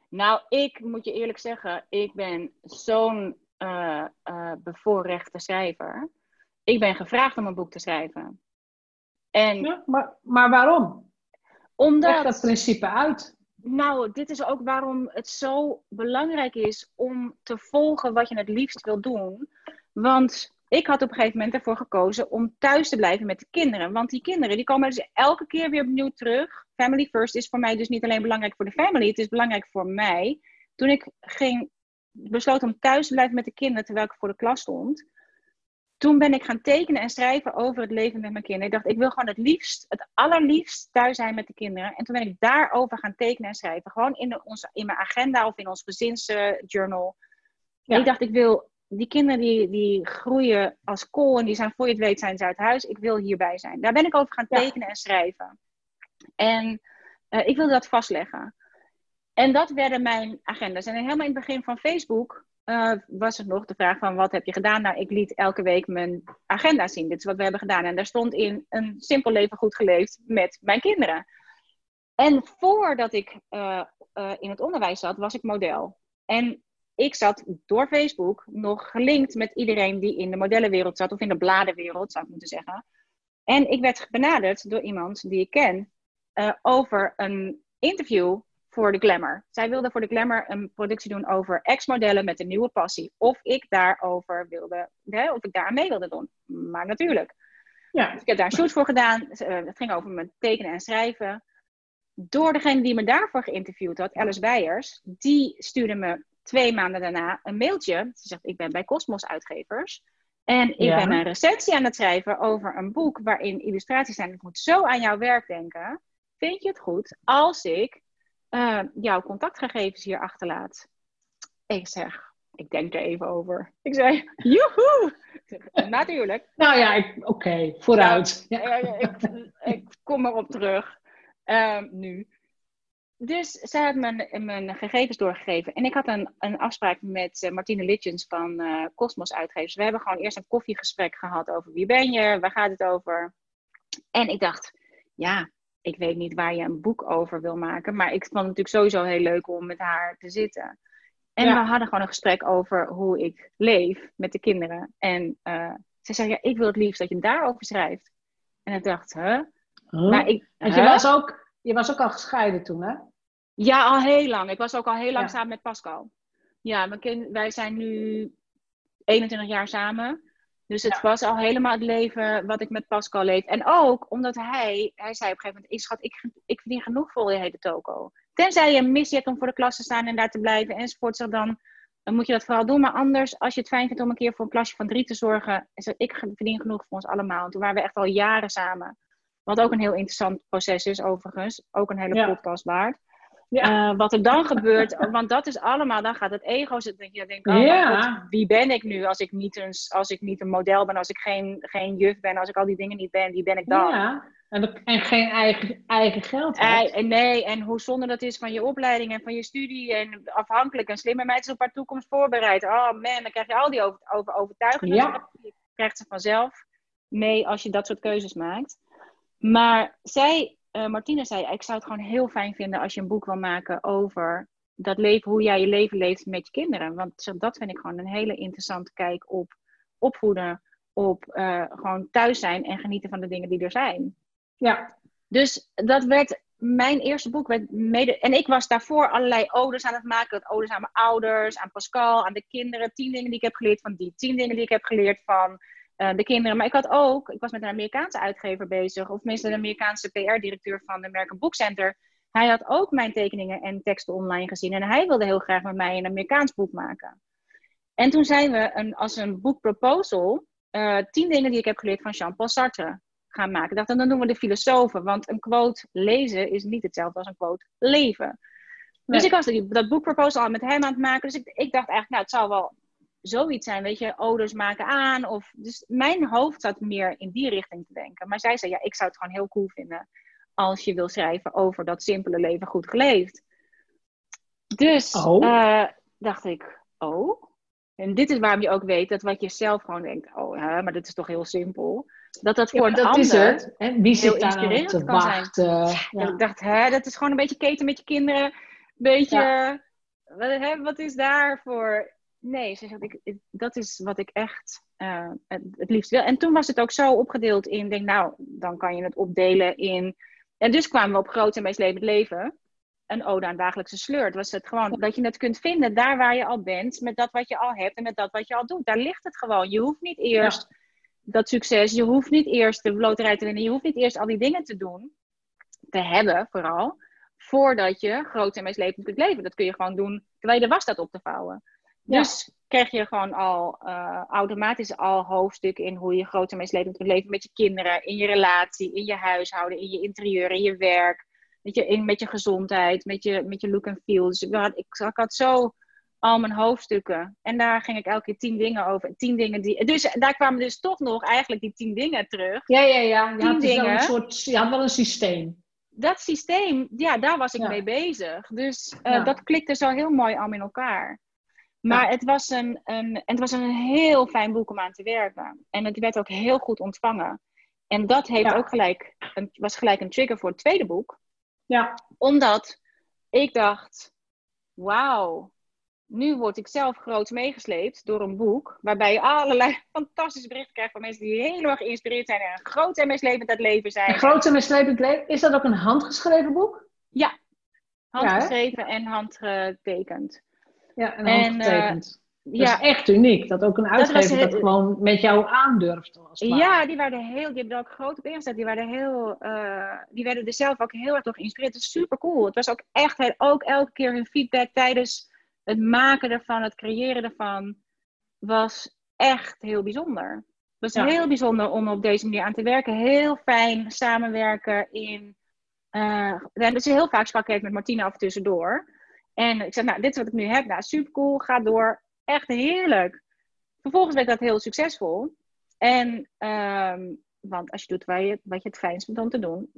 Nou, ik moet je eerlijk zeggen, ik ben zo'n eh, bevoorrechte schrijver. Ik ben gevraagd om een boek te schrijven. En Ja, maar, maar waarom? Leg omdat. dat principe uit. Nou, dit is ook waarom het zo belangrijk is om te volgen wat je het liefst wil doen. Want ik had op een gegeven moment ervoor gekozen om thuis te blijven met de kinderen. Want die kinderen die komen dus elke keer weer opnieuw terug. Family first is voor mij dus niet alleen belangrijk voor de family, het is belangrijk voor mij. Toen ik ging, besloot om thuis te blijven met de kinderen terwijl ik voor de klas stond. Toen ben ik gaan tekenen en schrijven over het leven met mijn kinderen. Ik dacht, ik wil gewoon het liefst, het allerliefst thuis zijn met de kinderen. En toen ben ik daarover gaan tekenen en schrijven. Gewoon in, de, onze, in mijn agenda of in ons gezinsjournal. Ja. Ik dacht, ik wil, die kinderen die, die groeien als kool en die zijn voor je het weet zijn ze uit huis. Ik wil hierbij zijn. Daar ben ik over gaan Ja. tekenen en schrijven. En eh, ik wilde dat vastleggen. En dat werden mijn agenda's. En helemaal in het begin van Facebook eh, was het nog de vraag van wat heb je gedaan? Nou, ik liet elke week mijn agenda zien. Dit is wat we hebben gedaan. En daar stond in een simpel leven goed geleefd met mijn kinderen. En voordat ik eh, eh, in het onderwijs zat, was ik model. En ik zat door Facebook nog gelinkt met iedereen die in de modellenwereld zat, of in de bladenwereld, zou ik moeten zeggen. En ik werd benaderd door iemand die ik ken over een interview voor de Glamour. Zij wilde voor de Glamour een productie doen over ex-modellen met een nieuwe passie. Of ik daarover wilde, hè, of ik daar mee wilde doen. Maar natuurlijk. Ja. Dus ik heb daar een shoot voor gedaan. Eh, Het ging over mijn tekenen en schrijven. Door degene die me daarvoor geïnterviewd had, Alice Beijers, die stuurde me twee maanden daarna een mailtje. Ze zegt, ik ben bij Cosmos Uitgevers. En ik Ja. ben een recensie aan het schrijven over een boek waarin illustraties zijn. Ik moet zo aan jouw werk denken. Vind je het goed als ik eh, jouw contactgegevens hier achterlaat? Ik zeg, ik denk er even over. Ik zei, joehoe! <laughs> Natuurlijk. Nou ja, oké, vooruit. Ja. Eh, ik, ik kom erop terug. Ehm, nu. Dus zij had mijn, mijn gegevens doorgegeven. En ik had een, een afspraak met eh, Martine Litjens van eh, Cosmos Uitgevers. We hebben gewoon eerst een koffiegesprek gehad over wie ben je, waar gaat het over. En ik dacht, ja, ik weet niet waar je een boek over wil maken. Maar ik vond het natuurlijk sowieso heel leuk om met haar te zitten. En Ja. we hadden gewoon een gesprek over hoe ik leef met de kinderen. En eh, ze zei, ja, ik wil het liefst dat je daarover schrijft. En ik dacht, huh? Huh? Maar ik, Want je huh? was, ook, je was ook al gescheiden toen, hè? Ja, al heel lang. Ik was ook al heel lang Ja. samen met Pascal. Ja, mijn kind, wij zijn nu 21 jaar samen. Dus het Ja. was al helemaal het leven wat ik met Pascal leef. En ook omdat hij, hij zei op een gegeven moment, ik schat, ik, ik verdien genoeg voor je hele toko. Tenzij je een missie hebt om voor de klas te staan en daar te blijven enzovoort. Zeg dan, dan moet je dat vooral doen. Maar anders, als je het fijn vindt om een keer voor een klasje van drie te zorgen, het, ik verdien genoeg voor ons allemaal. En toen waren we echt al jaren samen. Wat ook een heel interessant proces is, overigens. Ook een hele Ja. podcast waard. Ja. Eh, wat er dan gebeurt, <laughs> want dat is allemaal, dan gaat het ego zitten. Je denkt, oh Ja. god, wie ben ik nu als ik, niet een, als ik niet een model ben, als ik geen, geen juf ben, als ik al die dingen niet ben, wie ben ik dan? Ja. En, en geen eigen, eigen geld hebt. en nee, en hoe zonde dat is van je opleiding en van je studie. En afhankelijk. Een slimme meid is op haar toekomst voorbereid. Oh man, dan krijg je al die over, over overtuigingen. Ja. Je krijgt ze vanzelf mee als je dat soort keuzes maakt. Maar zij, eh Martina zei, ik zou het gewoon heel fijn vinden als je een boek wil maken over dat leven, hoe jij je leven leeft met je kinderen. Want dat vind ik gewoon een hele interessante kijk op opvoeden, op eh, gewoon thuis zijn en genieten van de dingen die er zijn. Ja. Dus dat werd mijn eerste boek. Werd mede, en ik was daarvoor allerlei odes aan het maken. Dat odes aan mijn ouders, aan Pascal, aan de kinderen. Tien dingen die ik heb geleerd van die. Tien dingen die ik heb geleerd van eh, de kinderen. Maar ik had ook, ik was met een Amerikaanse uitgever bezig. Of tenminste een Amerikaanse PR-directeur van de American Book Center. Hij had ook mijn tekeningen en teksten online gezien. En hij wilde heel graag met mij een Amerikaans boek maken. En toen zijn we een, als een boekproposal... eh tien dingen die ik heb geleerd van Jean-Paul Sartre gaan maken. Ik dacht, dan doen we de filosofen. Want een quote lezen is niet hetzelfde als een quote leven. Dus ik was dat boekproposal al met hem aan het maken. Dus ik, ik dacht eigenlijk, nou, het zal wel zoiets zijn, weet je, odes maken aan. Of, dus mijn hoofd zat meer in die richting te denken. Maar zij zei, ja, ik zou het gewoon heel cool vinden als je wil schrijven over dat simpele leven goed geleefd. Dus Oh. eh, dacht ik, oh. En dit is waarom je ook weet dat wat je zelf gewoon denkt, oh, hè, maar dit is toch heel simpel. Dat dat Ja, voor een dat ander... is het. En wie zit heel daar nou te kan zijn. Ja. Ik dacht, hè, dat is gewoon een beetje keten met je kinderen. Een beetje, wat, hè, wat is daarvoor? Nee, ze zegt, ik, dat is wat ik echt eh, het, het liefst wil. En toen was het ook zo opgedeeld in, denk nou, dan kan je het opdelen in... En dus kwamen we op groot en meeslepend leven. Een ode aan dagelijkse sleur. Het was het gewoon dat je het kunt vinden daar waar je al bent, met dat wat je al hebt en met dat wat je al doet. Daar ligt het gewoon. Je hoeft niet eerst dat succes, je hoeft niet eerst de loterij te winnen, je hoeft niet eerst al die dingen te doen, te hebben vooral, voordat je groot en meeslepend kunt leven. Dat kun je gewoon doen terwijl je de was staat op te vouwen. Dus krijg je gewoon al eh, automatisch al hoofdstukken in hoe je groot en meeslepend kunt leven met je kinderen, in je relatie, in je huishouden, in je interieur, in je werk, met je, in, met je gezondheid, met je, met je look en feel. Dus ik had, ik, ik had zo al mijn hoofdstukken. En daar ging ik elke keer tien dingen over. Tien dingen die, dus daar kwamen dus toch nog eigenlijk die tien dingen terug. Ja, ja, ja. Je Tien had, dus wel dingen. een soort, je had wel een systeem. Dat systeem, ja, daar was ik Ja. mee bezig. Dus eh, Ja. dat klikte zo heel mooi allemaal in elkaar. Maar Ja. het, was een, een, en het was een heel fijn boek om aan te werken. En het werd ook heel goed ontvangen. En dat heeft Ja. ook gelijk, een, was gelijk een trigger voor het tweede boek. Ja, Omdat ik dacht, wauw, nu word ik zelf groot meegesleept door een boek. Waarbij je allerlei <laughs> fantastische berichten krijgt van mensen die helemaal geïnspireerd zijn. En groot en het leven zijn. een groot en meeslepend leven. Is dat ook een handgeschreven boek? Handgeschreven en handgetekend. Ja, en En, handgetekend. dat Ja, is echt uniek. Dat ook een uitgever dat, gewoon met jou aandurft. ja, die werden heel, die hebben er ook groot op ingezet. Die werden heel, eh, die werden er zelf ook heel erg door geïnspireerd. Het is super cool. Het was ook echt, ook elke keer hun feedback tijdens het maken ervan, het creëren ervan, was echt heel bijzonder. Het was Ja. heel bijzonder om op deze manier aan te werken. Heel fijn samenwerken in. eh en dus heel vaak sprak ik met Martina af tussendoor. En ik zei, nou, dit is wat ik nu heb. Nou, super cool, ga door. Echt heerlijk. Vervolgens werd dat heel succesvol. En, ehm, want als je doet wat je, wat je het fijnst vindt om te doen,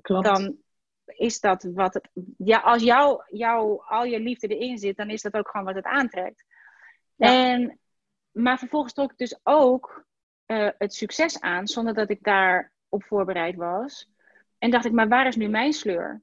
Klopt. dan is dat wat het. Ja, als jou, jou, al je liefde erin zit, dan is dat ook gewoon wat het aantrekt. Ja. En, maar vervolgens trok ik dus ook eh, het succes aan, zonder dat ik daarop voorbereid was. En dacht ik, maar waar is nu mijn sleur?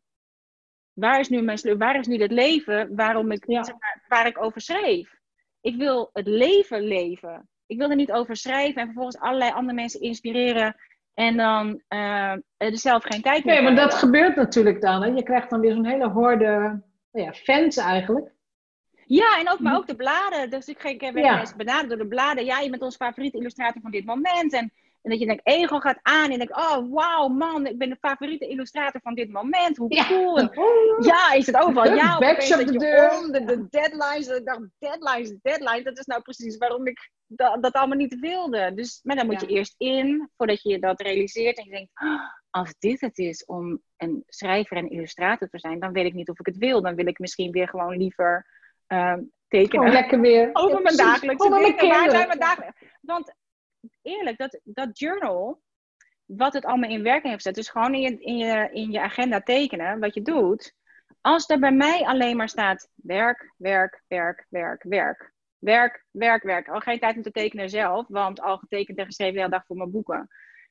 Waar is nu mijn sleur? Waar is nu dat leven waarom ik, Ja. zeg maar, waar ik over schreef? Ik wil het leven leven. Ik wil er niet over schrijven en vervolgens allerlei andere mensen inspireren en dan eh, er zelf geen tijd meer Nee, maar dat gebeurt natuurlijk dan. Hè. Je krijgt dan weer zo'n hele horde nou ja, fans eigenlijk. Ja, en ook, maar ook de bladen. Dus ik, ging- werd Ja. benaderd door de bladen. Ja, je bent onze favoriete illustrator van dit moment. En En dat je denkt, ego gaat aan en denkt, oh wauw man, ik ben de favoriete illustrator van dit moment. Hoe Ja. cool. En <laughs> Ja, is het overal. Ja, Backs opeens op dat de deur. de, de deadlines. Ik dacht, deadlines, deadlines. Dat is nou precies waarom ik dat, dat allemaal niet wilde. Dus, maar dan moet Ja. je eerst in, voordat je dat realiseert. En je denkt, "Ah, als dit het is om een schrijver en illustrator te zijn, dan weet ik niet of ik het wil. Dan wil ik misschien weer gewoon liever ehm, tekenen. Gewoon lekker weer. Over Ja, mijn dagelijkse dingen. Waar zijn mijn dagelijkse... Want eerlijk, dat, dat journal, wat het allemaal in werking heeft gezet, dus gewoon in je, in, je, in je agenda tekenen, wat je doet. Als er bij mij alleen maar staat werk, werk, werk, werk, werk. Werk, werk, werk. Al geen tijd om te tekenen zelf, want al getekend en geschreven de hele dag voor mijn boeken.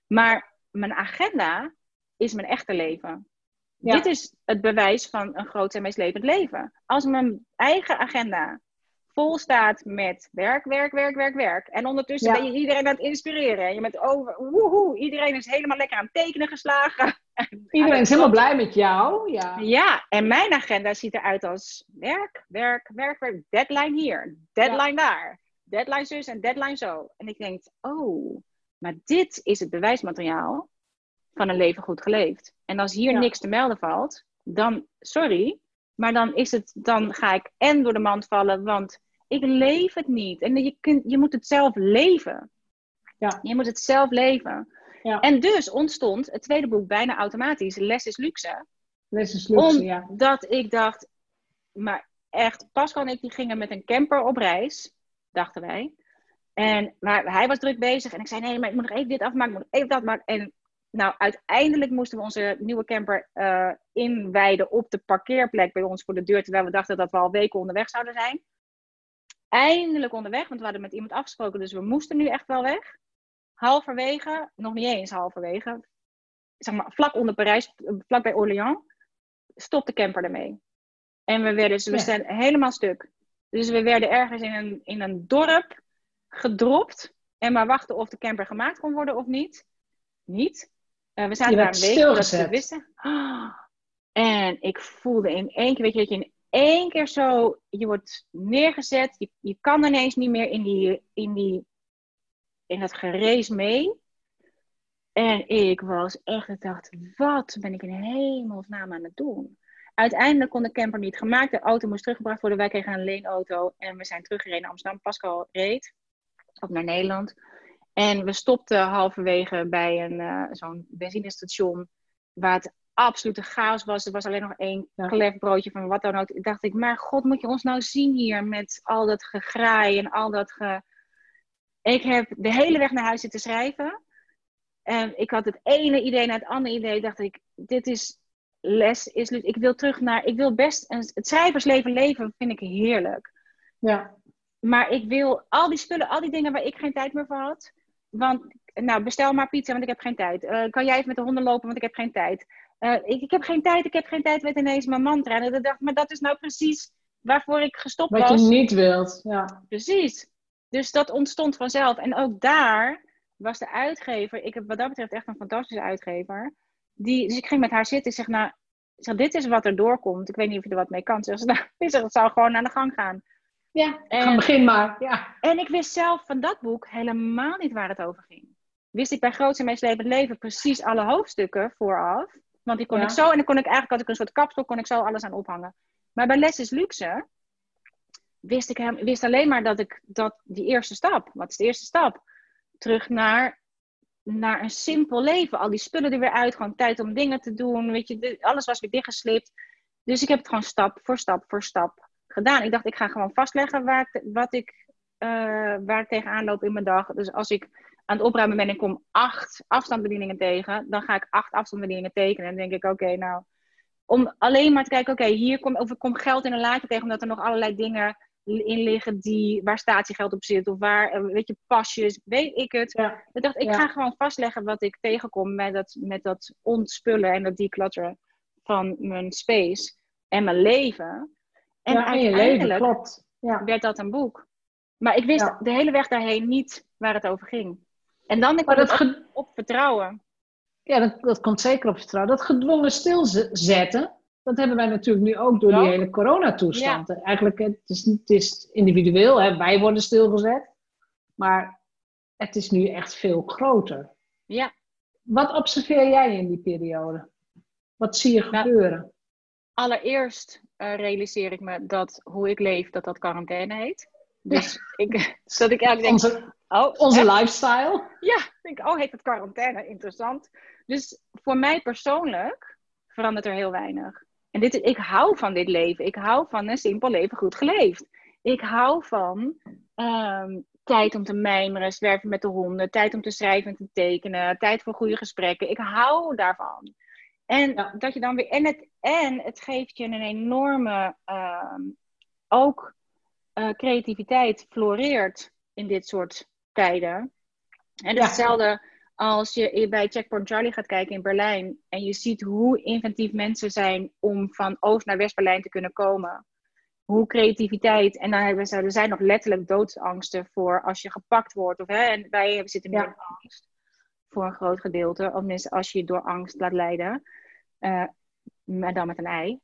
Maar mijn agenda is mijn echte leven. Ja. Dit is het bewijs van een groot en meeslepend leven. Als mijn eigen agenda vol staat met werk, werk, werk, werk, werk. En ondertussen Ja. ben je iedereen aan het inspireren. En je bent over, woehoe, iedereen is helemaal lekker aan het tekenen geslagen. <laughs> Iedereen is helemaal blij met jou. Ja. Ja, en mijn agenda ziet eruit als werk, werk, werk, werk. Deadline hier, deadline daar. Deadline zus en deadline zo. En ik denk, oh, maar dit is het bewijsmateriaal van een leven goed geleefd. En als hier Ja. niks te melden valt, dan, sorry, maar dan, is het, dan ga ik en door de mand vallen, want ik leef het niet. En je, kunt, je moet het zelf leven. Ja. Je moet het zelf leven. Ja. En dus ontstond het tweede boek bijna automatisch, Les is Luxe. Les is luxe, ja. Omdat ik dacht, maar echt, Pascal en ik die gingen met een camper op reis, dachten wij. En maar hij was druk bezig en ik zei, nee, maar ik moet nog even dit afmaken, ik moet nog even dat maken. En nou, uiteindelijk moesten we onze nieuwe camper eh, inwijden op de parkeerplek bij ons voor de deur, terwijl we dachten dat we al weken onderweg zouden zijn. Eindelijk onderweg, want we hadden met iemand afgesproken, dus we moesten nu echt wel weg. Halverwege, nog niet eens halverwege, zeg maar vlak onder Parijs, vlak bij Orléans, stopt de camper ermee. En we werden, dus we Ja. zijn helemaal stuk. Dus we werden ergens in een, in een dorp gedropt. En maar wachten of de camper gemaakt kon worden of niet. Niet. Eh, we zaten daar een week voordat we wisten. En ik voelde in één keer, weet je, dat je in één keer zo, je wordt neergezet. Je, je kan ineens niet meer in, die, in, die, in dat gerees mee. En ik was echt, ik dacht, wat ben ik in hemelsnaam aan het doen? Uiteindelijk kon de camper niet gemaakt. De auto moest teruggebracht worden. Wij kregen een leenauto en we zijn teruggereden naar Amsterdam. Pascal reed op naar Nederland. En we stopten halverwege bij een, eh, zo'n benzinestation waar het absolute chaos was. Er was alleen nog één klefbroodje van wat dan ook. Ik dacht ik, maar god, moet je ons nou zien hier met al dat gegraai en al dat ge... Ik heb de hele weg naar huis zitten schrijven. En ik had het ene idee naar het andere idee. Dacht ik, dit is les. Is, ik wil terug naar. Ik wil best. Een, het schrijversleven leven vind ik heerlijk. Ja. Maar ik wil al die spullen, al die dingen waar ik geen tijd meer voor had. Want, nou, bestel maar pizza, want ik heb geen tijd. Eh, kan jij even met de honden lopen, want ik heb geen tijd. Eh, ik, ik heb geen tijd, ik heb geen tijd, werd ineens mijn mantra. En ik dacht, maar dat is nou precies waarvoor ik gestopt Wat was. je niet wilt. Ja. Precies. Dus dat ontstond vanzelf. En ook daar was de uitgever, ik heb wat dat betreft echt een fantastische uitgever. Die, dus ik ging met haar zitten. Ik zeg, nou, zeg, dit is wat er doorkomt. Ik weet niet of je er wat mee kan. Ze zegt, <laughs> nou, het zou gewoon aan de gang gaan. Ja, En- begin maar. Ja. En ik wist zelf van dat boek helemaal niet waar het over ging. Wist ik bij Groots en Meest Levend Leven precies alle hoofdstukken vooraf. Want die kon Ja. ik zo, en dan kon ik eigenlijk, had ik een soort kapstok, kon ik zo alles aan ophangen. Maar bij Les is Luxe wist ik hem, wist alleen maar dat ik dat die eerste stap, wat is de eerste stap? Terug naar, naar een simpel leven. Al die spullen er weer uit, gewoon tijd om dingen te doen. Weet je, alles was weer dichtgeslipt. Dus ik heb het gewoon stap voor stap voor stap gedaan. Ik dacht, ik ga gewoon vastleggen waar ik, wat ik, eh, waar ik tegenaan loop in mijn dag. Dus als ik aan het opruimen ben en ik kom acht afstandsbedieningen tegen, dan ga ik acht afstandsbedieningen tekenen. En dan denk ik, oké, nou, om alleen maar te kijken, oké, hier kom, of ik kom geld in een laadje tegen, omdat er nog allerlei dingen in liggen die, waar statiegeld op zit, of waar, eh, weet je, pasjes, weet ik het. Ja. Ik dacht, ik Ja. ga gewoon vastleggen wat ik tegenkom met dat, met dat ontspullen en dat declutteren van mijn space en mijn leven. En ja, in je leven, uiteindelijk klopt. Ja. werd dat een boek. Maar ik wist Ja. de hele weg daarheen niet waar het over ging. En dan ik Maar dat, op, vertrouwen. ja, dat, dat komt zeker op vertrouwen. Dat gedwongen stilzetten, dat hebben wij natuurlijk nu ook door die hele coronatoestand. Eigenlijk, het is, het is individueel, hè. wij worden stilgezet. Maar het is nu echt veel groter. Ja. Wat observeer jij in die periode? Wat zie je Nou, gebeuren? Allereerst eh, realiseer ik me dat hoe ik leef, dat dat quarantaine heet. Dus <laughs> ik, dat ik eigenlijk denk, onze oh, onze echt? lifestyle. Ja, ik denk, oh, heet het quarantaine? Interessant. Dus voor mij persoonlijk verandert er heel weinig. En dit, ik hou van dit leven. Ik hou van een simpel leven goed geleefd. Ik hou van ehm, tijd om te mijmeren, zwerven met de honden, tijd om te schrijven en te tekenen, tijd voor goede gesprekken. Ik hou daarvan. En Ja. dat je dan weer. En het, en het geeft je een enorme. ehm, ook eh, creativiteit floreert in dit soort tijden. En Ja. hetzelfde als je bij Checkpoint Charlie gaat kijken in Berlijn. En je ziet hoe inventief mensen zijn om van Oost naar West-Berlijn te kunnen komen. Hoe creativiteit. En dan hebben ze, er zijn nog letterlijk doodsangsten voor als je gepakt wordt. Of, hè, en wij zitten nu Ja. in angst. Voor een groot gedeelte. Of als je je door angst laat leiden. Eh, maar dan met een ei.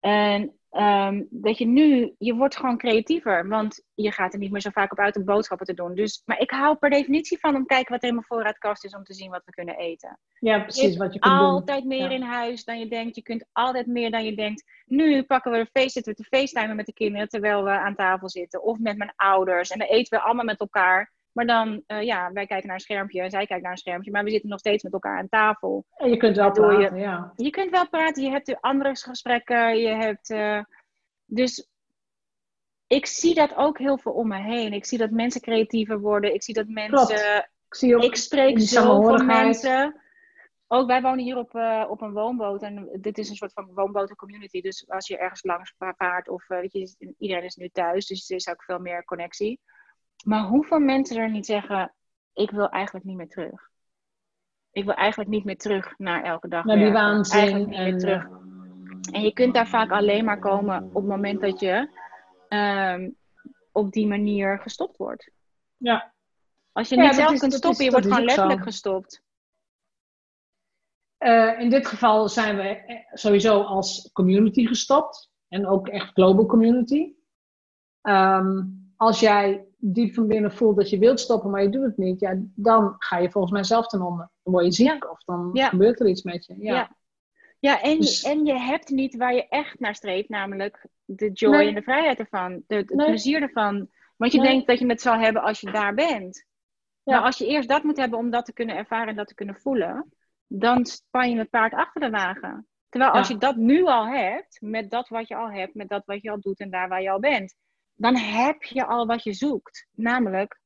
En ehm, dat je nu, je wordt gewoon creatiever. Want je gaat er niet meer zo vaak op uit om boodschappen te doen. Dus, maar ik hou per definitie van om te kijken wat er in mijn voorraadkast is om te zien wat we kunnen eten. Ja, Je precies hebt wat je kunt doen. altijd meer Ja. in huis dan je denkt. Je kunt altijd meer dan je denkt. Nu pakken we een feest, zitten we te facetimen met de kinderen terwijl we aan tafel zitten. Of met mijn ouders. En dan eten we allemaal met elkaar. Maar dan, eh, ja, wij kijken naar een schermpje en zij kijken naar een schermpje. Maar we zitten nog steeds met elkaar aan tafel. En je kunt wel Waardoor je- praten, ja. Je kunt wel praten, je hebt andere gesprekken, je hebt. eh, dus ik zie dat ook heel veel om me heen. Ik zie dat mensen creatiever worden. Ik zie dat mensen. Ik zie ook Ik spreek zoveel mensen. Ook wij wonen hier op, eh, op een woonboot. En dit is een soort van woonbotencommunity. Dus als je ergens langs vaart of weet je, iedereen is nu thuis. Dus er is ook veel meer connectie. Maar hoeveel mensen er niet zeggen: Ik wil eigenlijk niet meer terug. Ik wil eigenlijk niet meer terug naar elke dag. Naar die werken. waanzin. Eigenlijk niet meer En, terug. eh, En je kunt daar vaak alleen maar komen op het moment dat je ehm, op die manier gestopt wordt. ja. Als je Ja, niet zelf is- kunt stoppen, is- je wordt gewoon zo. letterlijk gestopt. Eh, in dit geval zijn we eh, sowieso als community gestopt. En ook echt global community. Ehm, als jij diep van binnen voelt dat je wilt stoppen, maar je doet het niet, ja, dan ga je volgens mij zelf ten onder. Dan word je ziek of dan Ja. gebeurt er iets met je. Ja. Ja. Ja, en, Dus- en je hebt niet waar je echt naar streeft, namelijk de joy Nee. en de vrijheid ervan. De, het Nee. plezier ervan. Want je Nee. denkt dat je het zal hebben als je daar bent. Ja. Maar als je eerst dat moet hebben om dat te kunnen ervaren en dat te kunnen voelen, dan span je het paard achter de wagen. Terwijl als Ja. je dat nu al hebt, met dat wat je al hebt, met dat wat je al doet en daar waar je al bent, dan heb je al wat je zoekt. Namelijk,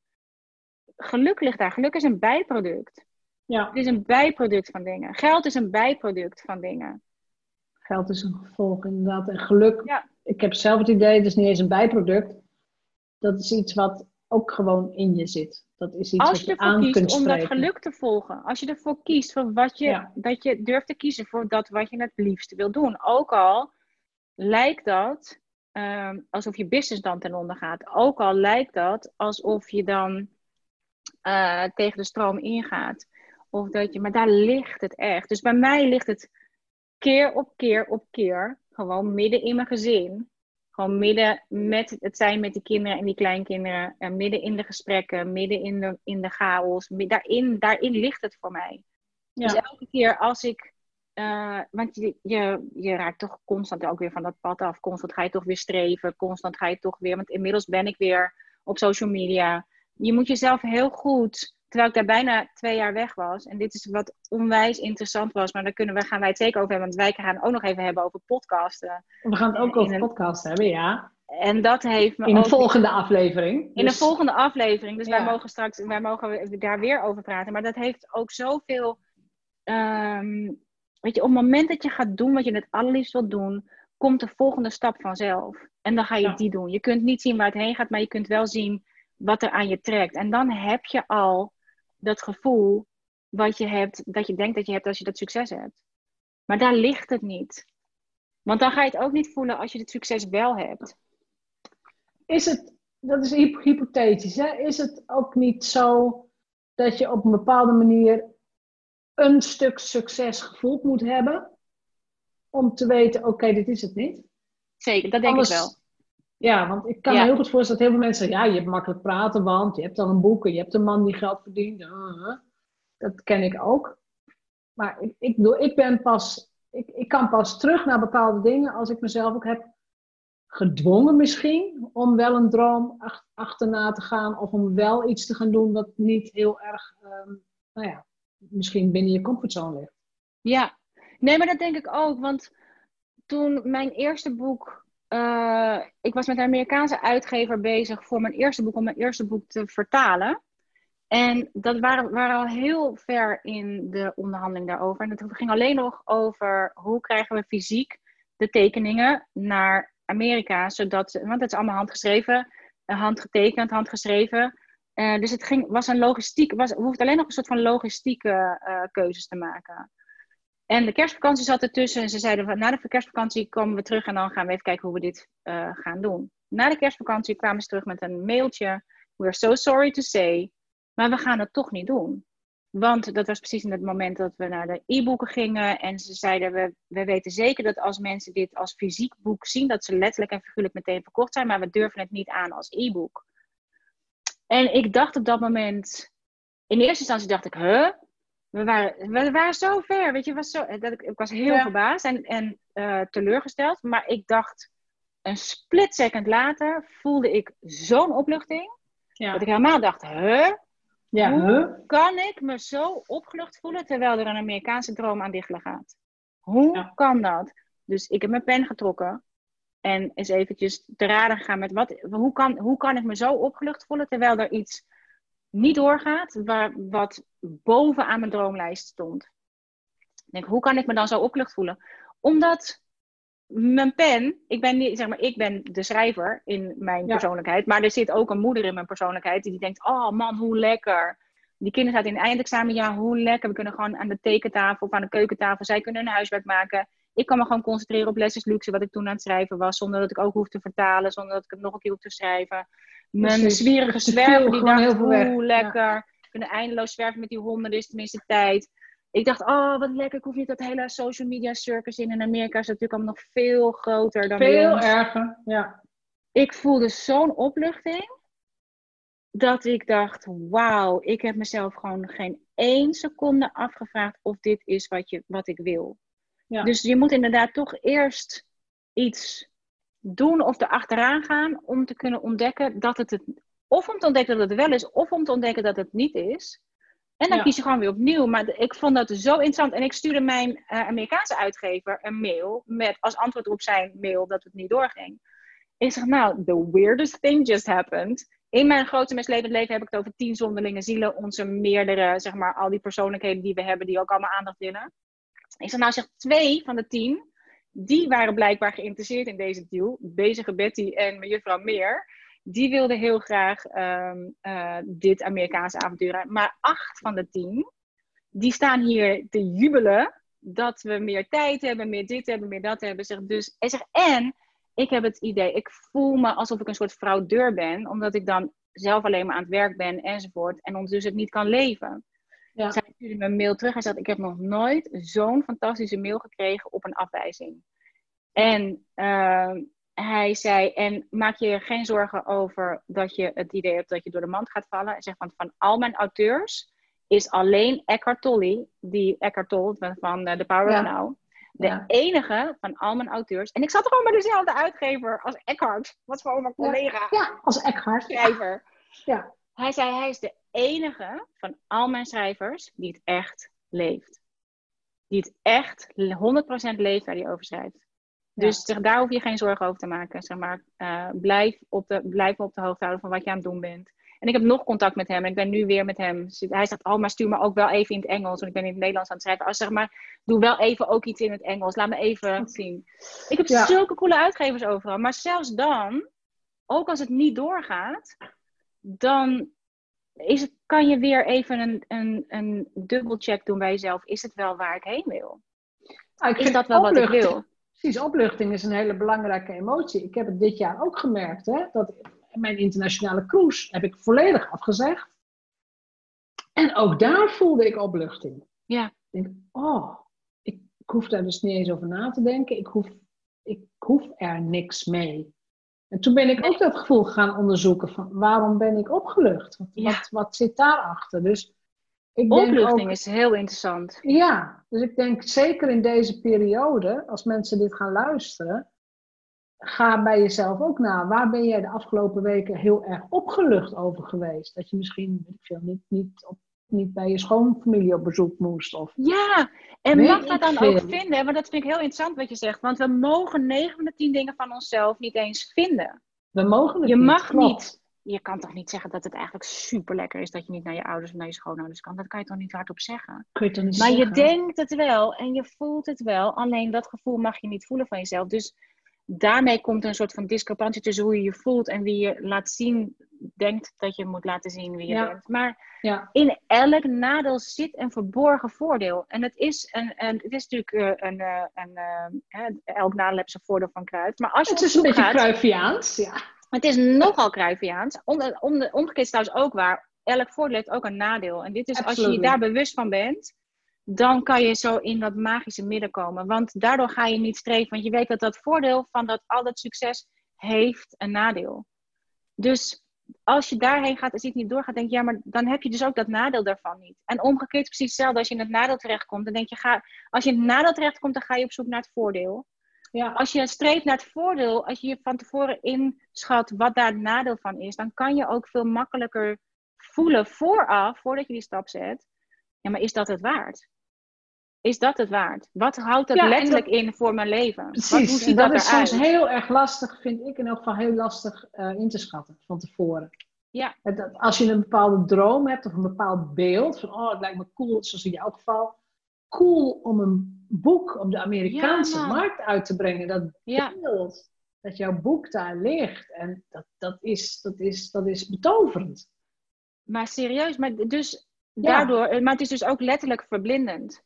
geluk ligt daar. Geluk is een bijproduct. Ja. Het is een bijproduct van dingen. Geld is een bijproduct van dingen. Geld is een gevolg inderdaad. En geluk, Ja. ik heb zelf het idee, het is niet eens een bijproduct. Dat is iets wat ook gewoon in je zit. Dat is iets Als wat je je ervoor aan kunt kiest om dat geluk te volgen. Als je ervoor kiest voor wat je, Ja. dat je durft te kiezen voor dat wat je het liefste wil doen. Ook al lijkt dat ehm, alsof je business dan ten onder gaat. Ook al lijkt dat alsof je dan eh, tegen de stroom ingaat. Of dat je, maar daar ligt het echt. Dus bij mij ligt het keer op keer op keer. Gewoon midden in mijn gezin. Gewoon midden met het zijn met die kinderen en die kleinkinderen. En midden in de gesprekken, midden in de, in de chaos. Daarin, daarin ligt het voor mij. Ja. Dus elke keer als ik. Eh, want je, je, je raakt toch constant ook weer van dat pad af. Constant ga je toch weer streven. Constant ga je toch weer. Want inmiddels ben ik weer op social media. Je moet jezelf heel goed. Terwijl ik daar bijna twee jaar weg was. En dit is wat onwijs interessant was. Maar daar kunnen we, gaan wij het zeker over hebben. Want wij gaan ook nog even hebben over podcasten. We gaan het ook over een- podcast hebben, ja. En dat heeft me In ook een volgende aflevering. in Dus- een volgende aflevering. Dus wij mogen straks wij mogen daar weer over praten. Maar dat heeft ook zoveel. ehm weet je, op het moment dat je gaat doen wat je het allerliefst wilt doen, komt de volgende stap vanzelf. En dan ga je Ja. die doen. Je kunt niet zien waar het heen gaat, maar je kunt wel zien wat er aan je trekt. En dan heb je al dat gevoel wat je hebt, dat je denkt dat je hebt als je dat succes hebt. Maar daar ligt het niet. Want dan ga je het ook niet voelen als je het succes wel hebt. Is het, dat is hyp- hypothetisch, hè? is het ook niet zo dat je op een bepaalde manier een stuk succes gevoeld moet hebben om te weten, oké, dit is het niet? Zeker, dat denk Anders- ik wel. Ja, want ik kan Ja. me heel goed voorstellen dat heel veel mensen zeggen, ja, je hebt makkelijk praten, want je hebt al een boek en je hebt een man die geld verdient. uh, uh. dat ken ik ook. Maar ik, ik, bedoel, ik ben pas, ik, ik kan pas terug naar bepaalde dingen als ik mezelf ook heb gedwongen misschien om wel een droom achterna te gaan of om wel iets te gaan doen wat niet heel erg, ehm, nou ja, misschien binnen je comfortzone ligt. Ja, nee, maar dat denk ik ook. Want toen mijn eerste boek, uh, ik was met een Amerikaanse uitgever bezig voor mijn eerste boek, om mijn eerste boek te vertalen. En dat waren, waren al heel ver in de onderhandeling daarover. En het ging alleen nog over hoe krijgen we fysiek de tekeningen naar Amerika, zodat, want het is allemaal handgeschreven, eh, handgetekend, handgeschreven. Uh, dus het ging, was een logistiek, was, we hoefden alleen nog een soort van logistieke uh, keuzes te maken. En de kerstvakantie zat ertussen en ze zeiden van na de kerstvakantie komen we terug en dan gaan we even kijken hoe we dit uh, gaan doen. Na de kerstvakantie kwamen ze terug met een mailtje. We're so sorry to say, maar we gaan het toch niet doen. Want dat was precies in het moment dat we naar de e-boeken gingen. En ze zeiden, we, we weten zeker dat als mensen dit als fysiek boek zien, dat ze letterlijk en figuurlijk meteen verkocht zijn. Maar we durven het niet aan als e-book. En ik dacht op dat moment, in eerste instantie dacht ik, huh? We waren, we waren zo ver, weet je, was zo, dat ik, ik was heel verbaasd en, en uh, teleurgesteld. Maar ik dacht, een split second later voelde ik zo'n opluchting. Ja. Dat ik helemaal dacht, huh? Ja, Hoe kan ik me zo opgelucht voelen terwijl er een Amerikaanse droom aan dichtelen gaat? Hoe kan dat? Dus ik heb mijn pen getrokken en eens eventjes te raden gegaan met wat, hoe, kan, hoe kan ik me zo opgelucht voelen terwijl er iets niet doorgaat waar, wat bovenaan mijn droomlijst stond. Ik denk, hoe kan ik me dan zo opgelucht voelen? Omdat mijn pen, ik ben, niet, zeg maar, ik ben de schrijver in mijn persoonlijkheid, maar er zit ook een moeder in mijn persoonlijkheid die denkt, oh man, hoe lekker. Die kinderen zaten in het eindexamen, ja, hoe lekker. We kunnen gewoon aan de tekentafel of aan de keukentafel, zij kunnen hun huiswerk maken. Ik kan me gewoon concentreren op lesjes luxe, wat ik toen aan het schrijven was, zonder dat ik ook hoef te vertalen, zonder dat ik het nog een keer hoef te schrijven. Mijn zwierige <laughs> zwerver, die dacht, hoe lekker. Ja. kunnen eindeloos zwerven met die honden, er is tenminste tijd ik dacht, oh, wat lekker. Ik hoef niet dat hele social media circus in. In Amerika is het natuurlijk allemaal nog veel groter dan Veel erger, ja. Ik voelde zo'n opluchting. Dat ik dacht, wauw, ik heb mezelf gewoon geen één seconde afgevraagd of dit is wat, je, wat ik wil. Ja. Dus je moet inderdaad toch eerst iets doen of erachteraan gaan om te kunnen ontdekken dat het het... Of om te ontdekken dat het wel is, of om te ontdekken dat het niet is. En dan kies je gewoon weer opnieuw. Maar ik vond dat zo interessant. En ik stuurde mijn uh, Amerikaanse uitgever een mail met als antwoord op zijn mail dat het niet doorging. Ik zeg, nou, the weirdest thing just happened. In mijn grote mislevend leven heb ik het over tien zonderlinge zielen. Onze meerdere, zeg maar, al die persoonlijkheden die we hebben, die ook allemaal aandacht willen. Ik zeg, nou, zeg twee van de tien, die waren blijkbaar geïnteresseerd in deze deal. Bezige Betty en mevrouw Meer die wilde heel graag um, uh, dit Amerikaanse avontuur. Maar acht van de tien, die staan hier te jubelen dat we meer tijd hebben, meer dit hebben, meer dat hebben. Zeg, dus, en, en ik heb het idee, ik voel me alsof ik een soort fraudeur ben, omdat ik dan zelf alleen maar aan het werk ben enzovoort. En ondertussen het niet kan leven. Ja. Zij stuurde me een mail terug. Hij zegt, ik heb nog nooit zo'n fantastische mail gekregen op een afwijzing. En uh, hij zei, en maak je geen zorgen over dat je het idee hebt dat je door de mand gaat vallen. Hij zegt, want van al mijn auteurs is alleen Eckhart Tolle, die Eckhart Tolle van The Power of Now, de enige van al mijn auteurs. En ik zat gewoon met dezelfde uitgever als Eckhart, wat voor mijn collega. Ja, als Eckhart. Schrijver. Ja. Hij zei, hij is de enige van al mijn schrijvers die het echt leeft. Die het echt 100% leeft waar hij over schrijft. Dus zeg, daar hoef je geen zorgen over te maken. Zeg maar, uh, blijf, op de, blijf op de hoogte houden van wat je aan het doen bent. En ik heb nog contact met hem. En ik ben nu weer met hem. Hij zegt, oh, maar stuur me ook wel even in het Engels. Want ik ben in het Nederlands aan het schrijven. Als zeg maar, doe wel even ook iets in het Engels. Laat me even zien. Ik heb zulke coole uitgevers overal. Maar zelfs dan, ook als het niet doorgaat, dan is het, kan je weer even een, een, een dubbelcheck doen bij jezelf. Is het wel waar ik heen wil? Ah, is dat wel wat ik wil? Precies, opluchting is een hele belangrijke emotie. Ik heb het dit jaar ook gemerkt, hè, dat mijn internationale cruise heb ik volledig afgezegd. En ook daar voelde ik opluchting. Ja. Ik denk, oh, ik, hoef daar dus niet eens over na te denken. Ik hoef, ik hoef er niks mee. En toen ben ik ook dat gevoel gaan onderzoeken van waarom ben ik opgelucht? Wat, wat, wat zit daarachter? Dus ik denk Opluchting ook, is heel interessant. ja, dus ik denk zeker in deze periode, als mensen dit gaan luisteren, ga bij jezelf ook na. Waar ben jij de afgelopen weken heel erg opgelucht over geweest? Dat je misschien ik veel, niet, niet, op, niet bij je schoonfamilie op bezoek moest. Of, Ja, en mag dat dan ook vinden? Want dat vind ik heel interessant wat je zegt. Want we mogen 9 van de 10 dingen van onszelf niet eens vinden. we mogen het Je niet, mag klopt. niet. Je kan toch niet zeggen dat het eigenlijk super lekker is dat je niet naar je ouders of naar je schoonouders kan. Dat kan je toch niet hardop zeggen. Kun je toch niet Maar je denkt het wel en je voelt het wel. Alleen dat gevoel mag je niet voelen van jezelf. Dus daarmee komt een soort van discrepantie tussen hoe je je voelt en wie je laat zien, denkt dat je moet laten zien wie je Ja. bent. Maar Ja, in elk nadeel zit een verborgen voordeel. En het is, een, een, het is natuurlijk eh, een, eh, een, eh, elk nadeel heeft zijn voordeel van kruid. Maar als je het is een beetje gaat. Ja. het is nogal Cruyffiaans. Om, om omgekeerd is trouwens ook waar. Elk voordeel heeft ook een nadeel. En dit is, als je je daar bewust van bent, dan kan je zo in dat magische midden komen. Want daardoor ga je niet streven. Want je weet dat dat voordeel van dat, al dat succes heeft een nadeel. Dus als je daarheen gaat en ziet niet doorgaat, denk je, ja, maar dan heb je dus ook dat nadeel daarvan niet. En omgekeerd precies hetzelfde. Als je in het nadeel terechtkomt, dan denk je, ga, als je in het nadeel terechtkomt, dan ga je op zoek naar het voordeel Ja. als je streeft naar het voordeel, als je je van tevoren inschat wat daar het nadeel van is, dan kan je ook veel makkelijker voelen vooraf, voordat je die stap zet. Ja, maar is dat het waard? Is dat het waard? Wat houdt dat Ja, letterlijk dat- in voor mijn leven? Wat, hoe Precies, ziet dat, dat is eruit? soms heel erg lastig, vind ik in elk geval heel lastig eh, in te schatten van tevoren. Ja. Het- als je een bepaalde droom hebt of een bepaald beeld, van oh, het lijkt me cool, zoals in jouw geval, cool om een boek op de Amerikaanse markt uit te brengen. Dat Ja, beeld, dat jouw boek daar ligt, en dat, dat, is, dat, is, dat is betoverend. maar serieus, maar dus daardoor, maar het is dus ook letterlijk verblindend.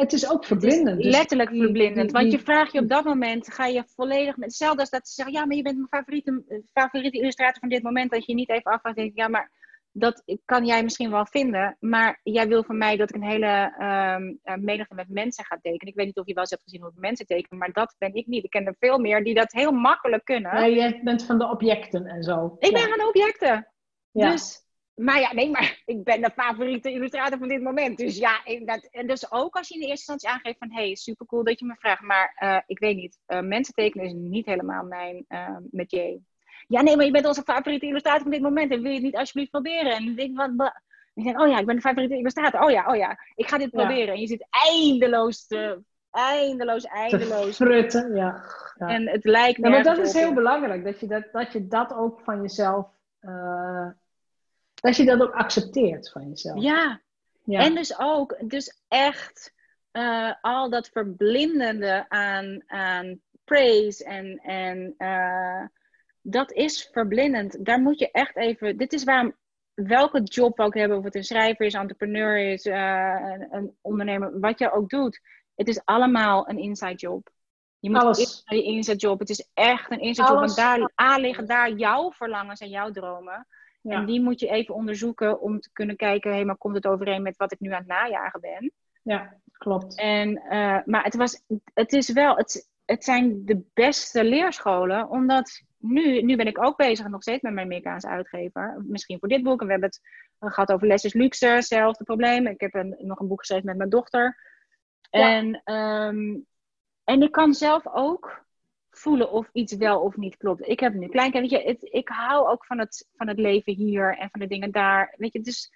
Het is ook is verblindend. dus letterlijk verblindend. want je vraagt je op dat moment, ga je volledig met hetzelfde als dat ze zeggen, ja, maar je bent mijn favoriete, eh, favoriete illustrator van dit moment, dat je niet even afvraagt, denk ik, ja, maar dat kan jij misschien wel vinden, maar jij wil van mij dat ik een hele ehm eh, menigte met mensen ga tekenen. Ik weet niet of je wel eens hebt gezien hoe ik mensen teken, maar dat ben ik niet. Ik ken er veel meer die dat heel makkelijk kunnen. Nee, jij bent van de objecten en zo. ik ben van de objecten. Ja. Dus, maar ja, nee, maar <laughs> ik ben de favoriete illustrator van dit moment. Dus ja, ik- dat, en dus ook als je in de eerste instantie aangeeft van... hey, supercool dat je me vraagt, maar eh, ik weet niet. eh, mensen tekenen is niet helemaal mijn eh metier. Ja, nee, maar je bent onze favoriete illustrator van dit moment. En wil je het niet alsjeblieft proberen? En ik denk, wat... wat- ik denk, oh ja, ik ben de favoriete illustrator. Oh ja, oh ja, ik ga dit Ja. proberen. En je zit eindeloos te... Eindeloos, Te eindeloos. frutten, ja. ja. En het lijkt Ja, maar dat is heel belangrijk, dat je dat, dat, je dat ook van jezelf, dat je dat ook accepteert van jezelf. Ja, Ja. En dus ook, dus echt eh, al dat verblindende aan, aan praise en, en eh, dat is verblindend. Daar moet je echt even, dit is waarom welke job we ook hebben, of het een schrijver is, entrepreneur is, eh, een, een ondernemer, wat je ook doet. Het is allemaal een inside job. Je moet Alles. naar die inside job. Het is echt een inside job. Want daar A liggen daar jouw verlangens en jouw dromen. Ja. En die moet je even onderzoeken om te kunnen kijken, hé, maar komt het overeen met wat ik nu aan het najagen ben? ja, klopt. En, eh, maar het, was, het is wel, het, het zijn de beste leerscholen, omdat nu, nu ben ik ook bezig nog steeds met mijn Amerikaanse uitgever. Misschien voor dit boek. En we hebben het gehad over Les is Luxe, hetzelfde probleem. Ik heb een, nog een boek geschreven met mijn dochter. Ja. En, ehm, en ik kan zelf ook voelen of iets wel of niet klopt. Ik heb nu klein, weet je, het, ik hou ook van het, van het leven hier en van de dingen daar. Weet je, dus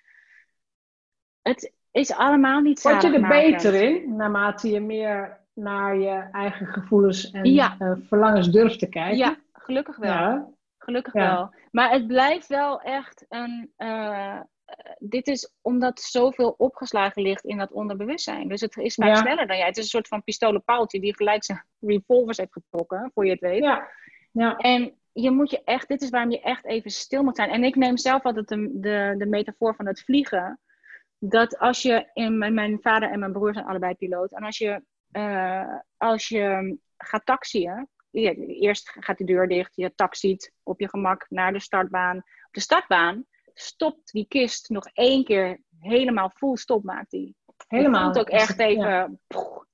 het is allemaal niet Word je er beter in, naarmate je meer naar je eigen gevoelens en Ja. eh, verlangens durft te kijken? Ja, gelukkig wel. Ja. Gelukkig Ja. wel. Maar het blijft wel echt een. eh, dit is omdat zoveel opgeslagen ligt in dat onderbewustzijn. Dus het is vaak Ja. sneller dan jij. Het is een soort van pistolenpaaltje die gelijk zijn revolvers heeft getrokken, voor je het weet. Ja. ja. En je moet je echt, dit is waarom je echt even stil moet zijn. En ik neem zelf altijd de, de, de metafoor van het vliegen. Dat als je, in, mijn, vader en mijn broer zijn allebei piloot. En als je, eh, als je gaat taxiën, eerst gaat de deur dicht, je taxiet op je gemak naar de startbaan. Op de startbaan stopt die kist nog één keer helemaal full stop maakt die. Helemaal. Voelt ook echt even, Ja.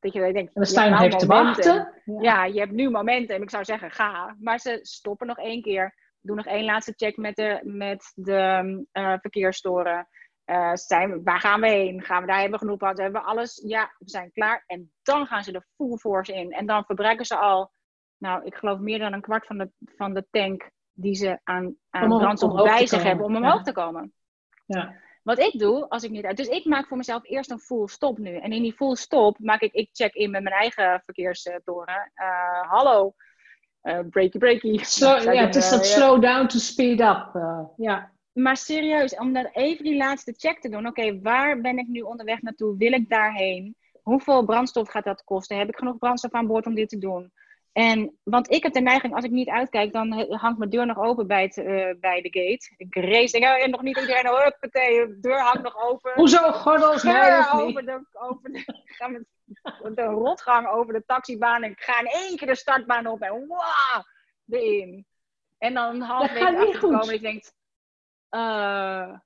dat je denkt, En dan sta je nog even te momenten. wachten. Ja, je hebt nu momentum. Ik zou zeggen, ga. Maar ze stoppen nog één keer. Doen nog één laatste check met de, met de eh, verkeersstoren. Uh, zijn, waar gaan we heen? Gaan we daar hebben we genoeg gehad? Hebben we alles? Ja, we zijn klaar. En dan gaan ze de full force in. En dan verbruiken ze al, nou, ik geloof meer dan een kwart van de, van de tank die ze aan, aan brandstof bij zich hebben om omhoog ja. te komen. Ja. Wat ik doe, als ik niet uit. Dus ik maak voor mezelf eerst een full stop nu. En in die full stop maak ik, ik check in met mijn eigen verkeerstoren. Uh, hallo, uh, breaky breaky. <laughs> Slow, ja, het is dat slow down to speed up. Uh, ja. Maar serieus, om dan even die laatste check te doen. Oké, waar ben ik nu onderweg naartoe? Wil ik daarheen? Hoeveel brandstof gaat dat kosten? Heb ik genoeg brandstof aan boord om dit te doen? En, want ik heb de neiging, als ik niet uitkijk, dan hangt mijn deur nog open bij, het, uh, bij de gate. Ik race, denk, oh, nog niet iedereen, huppatee, de deur hangt nog open. Hoezo gordels? Nee, over de, over de, de rotgang over de taxibaan. En ik ga in één keer de startbaan op en wauw, erin. En dan halfweg achterkomen ik denk, uh,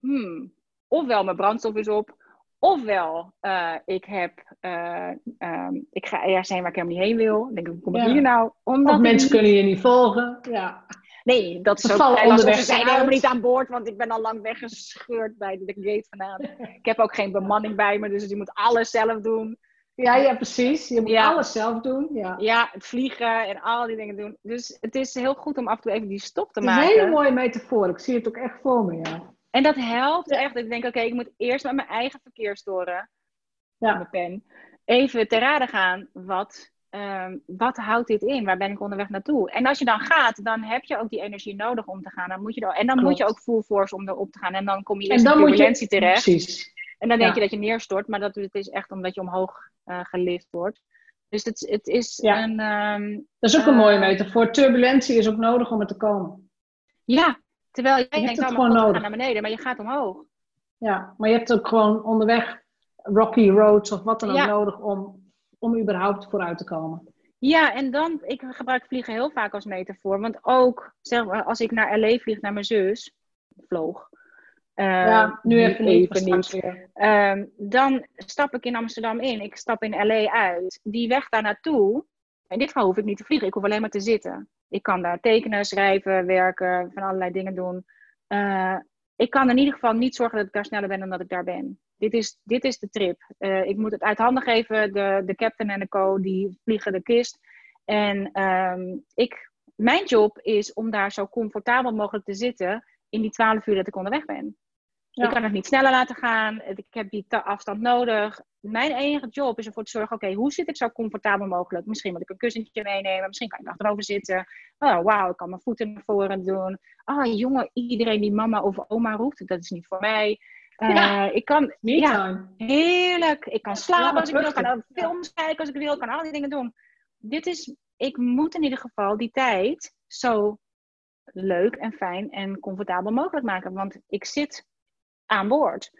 hmm, ofwel mijn brandstof is op, Ofwel, uh, ik heb, uh, um, ik ga ergens heen waar ik helemaal niet heen wil. Dan denk ik, kom ik ja. hier nou? Omdat of mensen kunnen je niet volgen. Ja. Nee, dat is ook onderweg. Ze zijn helemaal niet aan boord, want ik ben al lang weggescheurd bij de gate vandaan. ik heb ook geen bemanning bij me, dus je moet alles zelf doen. Ja, ja, precies. Je moet ja. alles zelf doen. Ja. ja, het vliegen en al die dingen doen. Dus het is heel goed om af en toe even die stop te maken. Het is een hele mooie metafoor. Ik zie het ook echt voor me, ja. En dat helpt echt. Ik denk, oké, ik moet eerst met mijn eigen verkeerstoren, ja. mijn pen, even te raden gaan. Wat, um, wat houdt dit in? Waar ben ik onderweg naartoe? En als je dan gaat, dan heb je ook die energie nodig om te gaan. Dan moet je er, en dan Klopt. moet je ook full force om erop te gaan. En dan kom je in de turbulentie je, terecht. Precies. En dan denk ja. je dat je neerstort, maar dat het is echt omdat je omhoog uh, gelift wordt. Dus het, het is ja. een... Um, dat is ook uh, een mooie metafoor. Turbulentie is ook nodig om er te komen. Ja, Terwijl jij je denkt, nou, maar God, naar beneden, maar je gaat omhoog. Ja, maar je hebt ook gewoon onderweg rocky roads of wat dan ook ja. nodig om, om überhaupt vooruit te komen. Ja, en dan, ik gebruik vliegen heel vaak als metafoor. Want ook, zeg maar, als ik naar L.A. vlieg, naar mijn zus, vloog. Uh, ja, nu even, even niet. Uh, dan stap ik in Amsterdam in. Ik stap in L.A. uit. Die weg daar naartoe, in dit geval hoef ik niet te vliegen. Ik hoef alleen maar te zitten. Ik kan daar tekenen, schrijven, werken, van allerlei dingen doen. Uh, ik kan in ieder geval niet zorgen dat ik daar sneller ben dan dat ik daar ben. Dit is, dit is de trip. Uh, ik moet het uit handen geven. De, de captain en de co die vliegen de kist. En um, ik, mijn job is om daar zo comfortabel mogelijk te zitten in die twaalf uur dat ik onderweg ben. Ja. Ik kan het niet sneller laten gaan. Ik heb die afstand nodig. Mijn enige job is ervoor te zorgen, oké, hoe zit ik zo comfortabel mogelijk? Misschien moet ik een kussentje meenemen. Misschien kan ik achterover zitten. Oh, wauw, ik kan mijn voeten naar voren doen. Ah, oh, jongen, iedereen die mama of oma roept, dat is niet voor mij. Uh, ja, ik kan, ja, heerlijk. Ik kan slapen als ik wil. Ik kan films kijken als ik wil. Ik kan al die dingen doen. Dit is, ik moet in ieder geval die tijd zo leuk en fijn en comfortabel mogelijk maken. Want ik zit aan boord.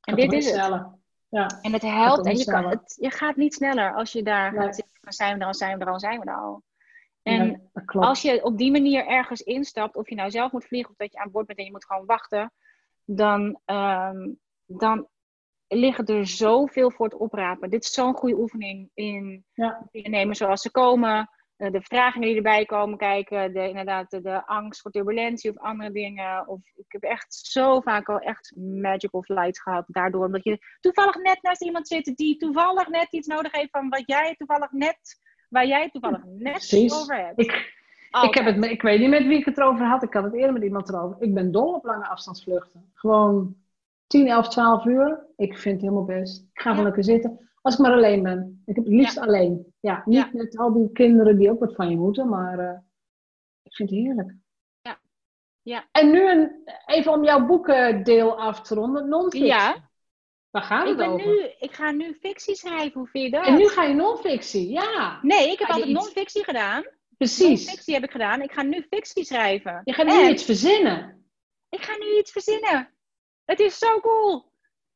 En dit is het. Ja, en het helpt. En je, kan, het, je gaat niet sneller als je daar nee. gaat zitten. Dan zijn we er al, zijn we er al, zijn we er al. En als je op die manier ergens instapt, of je nou zelf moet vliegen of dat je aan boord bent en je moet gewoon wachten, dan, um, dan liggen er zoveel voor het oprapen. Dit is zo'n goede oefening in ja. nemen zoals ze komen de vragen die erbij komen kijken, de, inderdaad de, de, angst voor turbulentie of andere dingen. Of ik heb echt zo vaak al echt magical flights gehad daardoor. Omdat je toevallig net naast iemand zit die toevallig net iets nodig heeft van wat jij toevallig net, waar jij toevallig net Precies. over hebt. Ik, ik, heb het, ik weet niet met wie ik het erover had. Ik had het eerder met iemand erover. Ik ben dol op lange afstandsvluchten. Gewoon 10, 11, 12 uur. Ik vind het helemaal best. Ik ga gewoon ja. lekker zitten. Als ik maar alleen ben. Ik heb het liefst ja. alleen. Ja, niet ja. met al die kinderen die ook wat van je moeten, maar uh, ik vind het heerlijk. Ja. ja. En nu een, even om jouw boekendeel af te ronden, non-fiction. Ja. Waar gaat het ik over? Nu, ik ga nu fictie schrijven, hoe vind je dat? En nu ga je non-fictie, ja. Nee, ik heb altijd iets... non-fictie gedaan. Precies. Non-fictie heb ik gedaan. Ik ga nu fictie schrijven. Je gaat nu en... iets verzinnen. Ik ga nu iets verzinnen. Het is zo cool.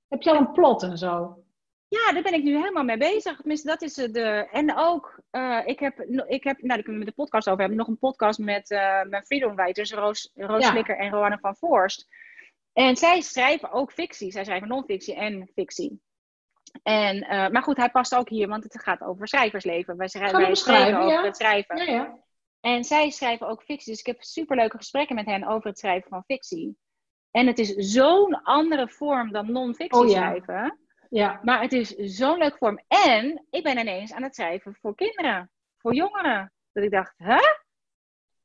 Heb je al een plot en zo? Ja, daar ben ik nu helemaal mee bezig. Tenminste, dat is de. En ook, uh, ik heb, ik heb, nou, daar kunnen we met de podcast over hebben, nog een podcast met uh, mijn freedom writers, Roos, Roos ja. Slikker en Roanne van Voorst. En zij schrijven ook fictie. Zij schrijven non-fictie en fictie. En, uh, maar goed, hij past ook hier, want het gaat over schrijversleven. Wij, schrijven, wij schrijven over ja. het schrijven. Ja, ja. En zij schrijven ook fictie. Dus ik heb superleuke gesprekken met hen over het schrijven van fictie. En het is zo'n andere vorm dan non-fictie Oh ja. schrijven. Ja, Maar het is zo'n leuke vorm. En ik ben ineens aan het schrijven voor kinderen, voor jongeren. Dat ik dacht, hè?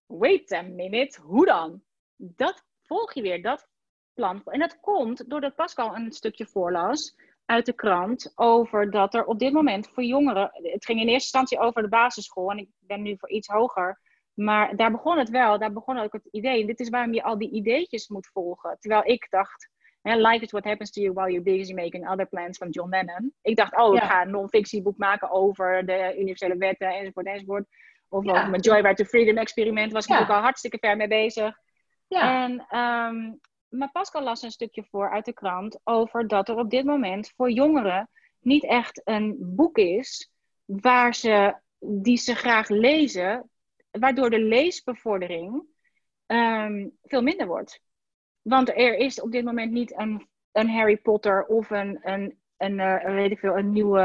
Wait a minute, hoe dan? Dat volg je weer, dat plan. En dat komt doordat Pascal een stukje voorlas uit de krant over dat er op dit moment voor jongeren, het ging in eerste instantie over de basisschool en ik ben nu voor iets hoger, maar daar begon het wel, daar begon ook het idee. En dit is waarom je al die ideetjes moet volgen. Terwijl ik dacht, life is what happens to you while you're busy making other plans van John Lennon. Ik dacht, oh, ik ga een non-fictieboek maken over de universele wetten enzovoort enzovoort. Of Ja. over mijn Joyride to Freedom experiment was ik Ja. ook al hartstikke ver mee bezig. ja. En, ehm, maar Pascal las een stukje voor uit de krant over dat er op dit moment voor jongeren niet echt een boek is waar ze, die ze graag lezen, waardoor de leesbevordering ehm, veel minder wordt. Want er is op dit moment niet een, een Harry Potter of een, een, een, eh, weet ik veel, een nieuwe,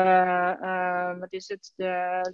eh, wat is het? De,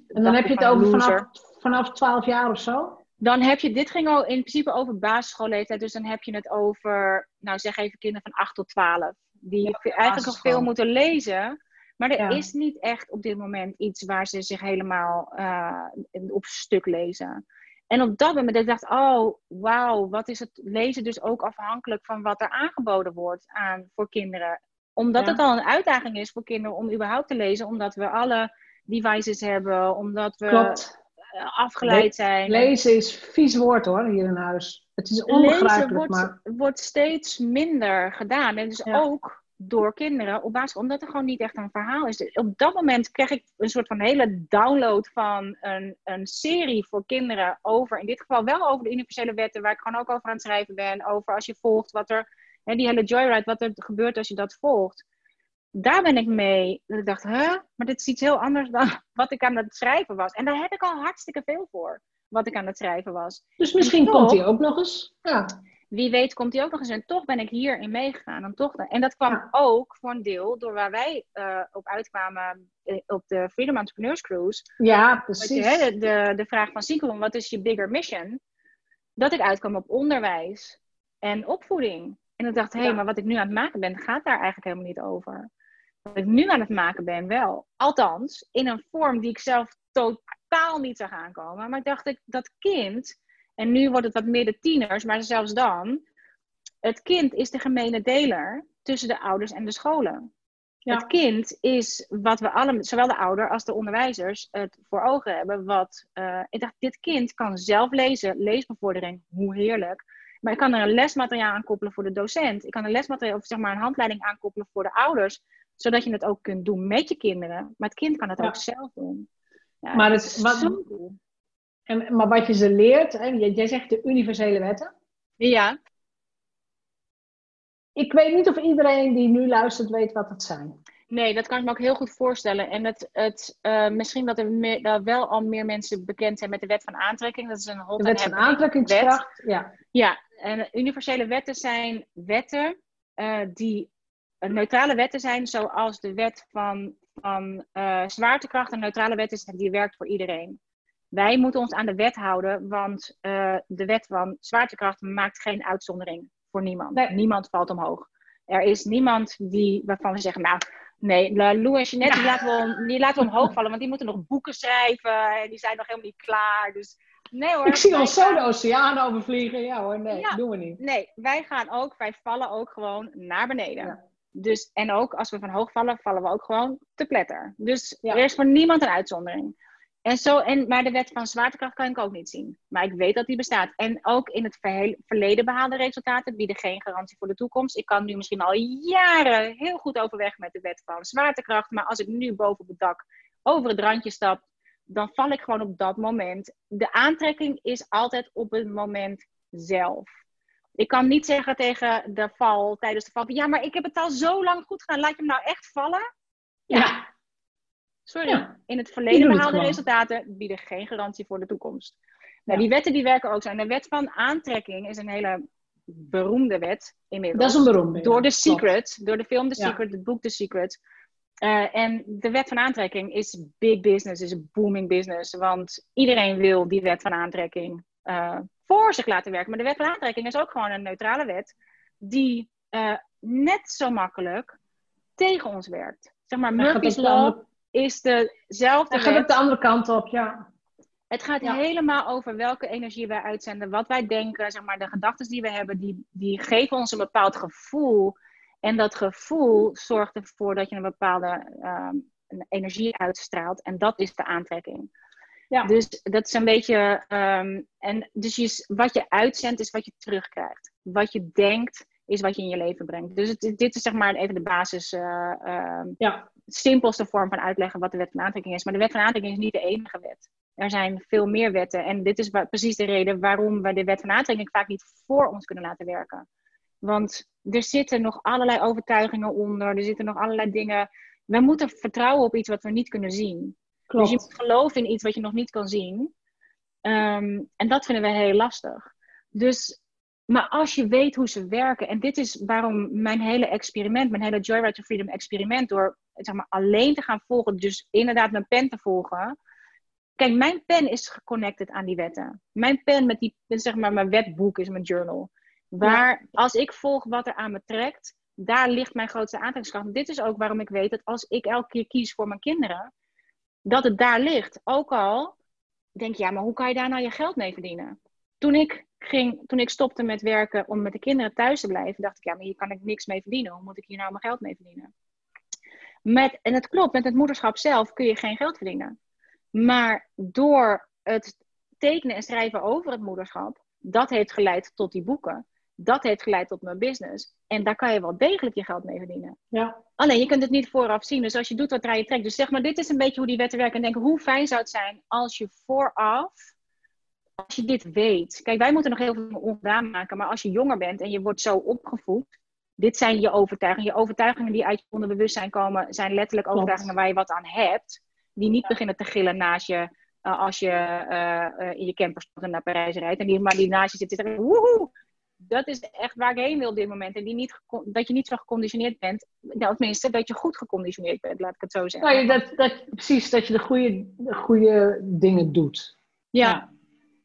En dan heb je het over van vanaf, vanaf 12 jaar of zo? Dan heb je, dit ging al in principe over basisschoolleeftijd, dus dan heb je het over, nou zeg even kinderen van 8 tot 12. Die Ja, eigenlijk nog veel moeten lezen. Maar er Ja. is niet echt op dit moment iets waar ze zich helemaal eh, op stuk lezen. En op dat moment dacht ik, oh wauw, wat is het lezen dus ook afhankelijk van wat er aangeboden wordt aan, voor kinderen. Omdat Ja. het al een uitdaging is voor kinderen om überhaupt te lezen, omdat we alle devices hebben, omdat we Klopt. eh, afgeleid zijn. Lezen is vies woord hoor, hier in huis. Het is Lezen onbegrijpelijk, wordt, maar... wordt steeds minder gedaan. En dus Ja. ook door kinderen op basis, omdat er gewoon niet echt een verhaal is. Dus op dat moment kreeg ik een soort van hele download van een, een serie voor kinderen over, in dit geval wel over de universele wetten, waar ik gewoon ook over aan het schrijven ben. Over als je volgt wat er, hè, die hele joyride, wat er gebeurt als je dat volgt. Daar ben ik mee. Dat ik dacht, huh? Maar dit is iets heel anders dan <laughs> wat ik aan het schrijven was. En daar heb ik al hartstikke veel voor, wat ik aan het schrijven was. Dus misschien toch- komt hij ook nog eens. Ja. Wie weet komt hij ook nog eens. En toch ben ik hierin meegegaan. En, toch, en dat kwam Ja. ook voor een deel door waar wij eh, op uitkwamen eh, op de Freedom Entrepreneurs Cruise. ja, precies. je, de, de, de vraag van Sikon, wat is je bigger mission? Dat ik uitkwam op onderwijs en opvoeding. En ik dacht, hé, hey, Ja. maar wat ik nu aan het maken ben, gaat daar eigenlijk helemaal niet over. Wat ik nu aan het maken ben, wel. Althans, in een vorm die ik zelf totaal niet zag aankomen. Maar ik dacht, ik, dat kind, en nu wordt het wat meer de tieners, maar zelfs dan, het kind is de gemene deler tussen de ouders en de scholen. Ja. Het kind is wat we alle, zowel de ouder als de onderwijzers, het voor ogen hebben. Wat, eh, ik dacht, dit kind kan zelf lezen, leesbevordering, hoe heerlijk. Maar ik kan er een lesmateriaal aan koppelen voor de docent. Ik kan een lesmateriaal, of zeg maar een handleiding aankoppelen voor de ouders. Zodat je het ook kunt doen met je kinderen. Maar het kind kan het Ja. ook zelf doen. Ja, Maar het is wat- cool. En, maar wat je ze leert, hè, jij, zegt de universele wetten. Ja, Ik weet niet of iedereen die nu luistert weet wat het zijn. Nee, dat kan ik me ook heel goed voorstellen. En het, het, eh, misschien dat er meer, dat wel al meer mensen bekend zijn met de wet van aantrekking. Dat is een hot De wet van aantrekkingskracht. Ja. Ja, en universele wetten zijn wetten eh, die neutrale wetten zijn, zoals de wet van, van eh, zwaartekracht. Een neutrale wet is die werkt voor iedereen. Wij moeten ons aan de wet houden, want eh, de wet van zwaartekracht maakt geen uitzondering voor niemand. Nee. Niemand valt omhoog. Er is niemand die, waarvan we zeggen, nou, nee, Lou en Jeanette, die, laten we, die laten we omhoog vallen, want die moeten nog boeken schrijven en die zijn nog helemaal niet klaar. Dus nee hoor. Ik zie ons zo gaan- de oceaan overvliegen. Ja hoor, nee, Ja. doen we niet. Nee, wij gaan ook, wij vallen ook gewoon naar beneden. Ja. Dus, en ook als we van hoog vallen, vallen we ook gewoon te pletter. Dus er is voor niemand een uitzondering. En zo, en, maar de wet van zwaartekracht kan ik ook niet zien. Maar ik weet dat die bestaat. En ook in het verleden behaalde resultaten bieden geen garantie voor de toekomst. Ik kan nu misschien al jaren heel goed overweg met de wet van zwaartekracht. Maar als ik nu boven op het dak over het randje stap, dan val ik gewoon op dat moment. De aantrekking is altijd op het moment zelf. Ik kan niet zeggen tegen de val, tijdens de val, ja, maar ik heb het al zo lang goed gedaan. Laat je hem nou echt vallen? Ja. Sorry, Ja. in het verleden het behaalde resultaten bieden geen garantie voor de toekomst. Nou, Ja. Die wetten die werken ook zo. En de wet van aantrekking is een hele beroemde wet inmiddels. Dat is een beroemde. Door The. Secret, door de film The. Secret, het boek The Secret. Eh, en de wet van aantrekking is big business, is een booming business. Want iedereen wil die wet van aantrekking eh, voor zich laten werken. Maar de wet van aantrekking is ook gewoon een neutrale wet. die uh, net zo makkelijk tegen ons werkt. Zeg maar, Murphy's Law is dezelfde Dan gaat het de andere kant op, ja. Het gaat Ja. helemaal over welke energie wij uitzenden, wat wij denken, zeg maar, de gedachten die we hebben, die, die geven ons een bepaald gevoel. En dat gevoel zorgt ervoor dat je een bepaalde ehm, energie uitstraalt. En dat is de aantrekking. Ja. Dus dat is een beetje. ehm, en dus je, wat je uitzendt, is wat je terugkrijgt. Wat je denkt, is wat je in je leven brengt. Dus het, dit is zeg maar even de basis. ehm, Ja. Simpelste vorm van uitleggen wat de wet van aantrekking is. Maar de wet van aantrekking is niet de enige wet. Er zijn veel meer wetten. En dit is precies de reden waarom we de wet van aantrekking vaak niet voor ons kunnen laten werken. Want er zitten nog allerlei overtuigingen onder. Er zitten nog allerlei dingen. We moeten vertrouwen op iets wat we niet kunnen zien. Klopt. Dus je moet geloven in iets wat je nog niet kan zien. Ehm, en dat vinden we heel lastig. Dus, maar als je weet hoe ze werken, en dit is waarom mijn hele experiment, mijn hele Joyride to Freedom experiment, door zeg maar, alleen te gaan volgen, dus inderdaad mijn pen te volgen. Kijk, mijn pen is geconnected aan die wetten. Mijn pen met die, zeg maar, mijn wetboek is mijn journal. Waar, als ik volg wat er aan me trekt, daar ligt mijn grootste aantrekkingskracht. Dit is ook waarom ik weet dat als ik elke keer kies voor mijn kinderen, dat het daar ligt. Ook al denk je, ja, maar hoe kan je daar nou je geld mee verdienen? Toen ik, ging, toen ik stopte met werken om met de kinderen thuis te blijven, dacht ik, ja, maar hier kan ik niks mee verdienen. Hoe moet ik hier nou mijn geld mee verdienen? Met, en het klopt, met het moederschap zelf kun je geen geld verdienen. Maar door het tekenen en schrijven over het moederschap, dat heeft geleid tot die boeken. Dat heeft geleid tot mijn business. En daar kan je wel degelijk je geld mee verdienen. Ja. Alleen je kunt het niet vooraf zien. Dus als je doet wat draai je trekt. Dus zeg maar, dit is een beetje hoe die wetten werken. En denk, hoe fijn zou het zijn als je vooraf, als je dit weet. Kijk, wij moeten nog heel veel ongedaan maken. Maar als je jonger bent en je wordt zo opgevoed. Dit zijn je overtuigingen. Je overtuigingen die uit je onderbewustzijn komen, zijn letterlijk Klopt. overtuigingen waar je wat aan hebt. Die niet beginnen te gillen naast je eh, als je eh, eh, in je camper stapt en naar Parijs rijdt. En die, maar die naast je zit te zeggen, woehoe! Dat is echt waar ik heen wil op dit moment. En die niet, dat je niet zo geconditioneerd bent. Nou, tenminste, dat je goed geconditioneerd bent, laat ik het zo zeggen. Nou, je- dat, dat, precies, dat je de goede, de goede dingen doet. Ja.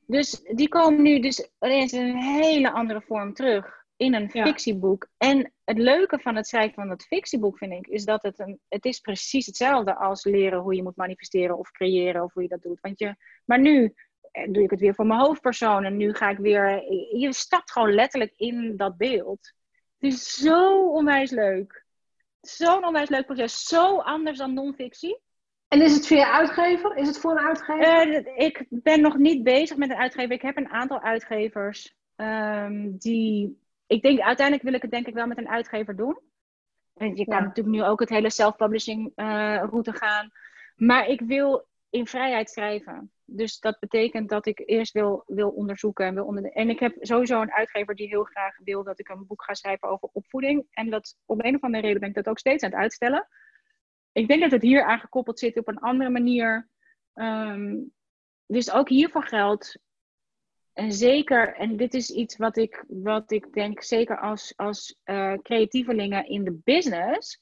Dus die komen nu dus ineens in een hele andere vorm terug. In een Ja. fictieboek. En het leuke van het schrijven van dat fictieboek, vind ik, is dat het een. Het is precies hetzelfde als leren hoe je moet manifesteren of creëren of hoe je dat doet. Want je, maar nu eh, doe ik het weer voor mijn hoofdpersoon. En nu ga ik weer. Je stapt gewoon letterlijk in dat beeld. Het is zo onwijs leuk. Zo'n onwijs leuk proces. Zo anders dan non-fictie. En is het via uitgever? Is het voor een uitgever? Eh, ik ben nog niet bezig met een uitgever. Ik heb een aantal uitgevers ehm, die. Ik denk uiteindelijk wil ik het denk ik wel met een uitgever doen. Want je kan Ja. natuurlijk nu ook het hele self-publishing eh, route gaan. Maar ik wil in vrijheid schrijven. Dus dat betekent dat ik eerst wil, wil onderzoeken. En, wil onder en ik heb sowieso een uitgever die heel graag wil dat ik een boek ga schrijven over opvoeding. En dat om een of andere reden ben ik dat ook steeds aan het uitstellen. Ik denk dat het hier aangekoppeld zit op een andere manier. Dus ook hiervoor geldt. En zeker, en dit is iets wat ik, wat ik denk, zeker als, als eh, creatievelingen in de business,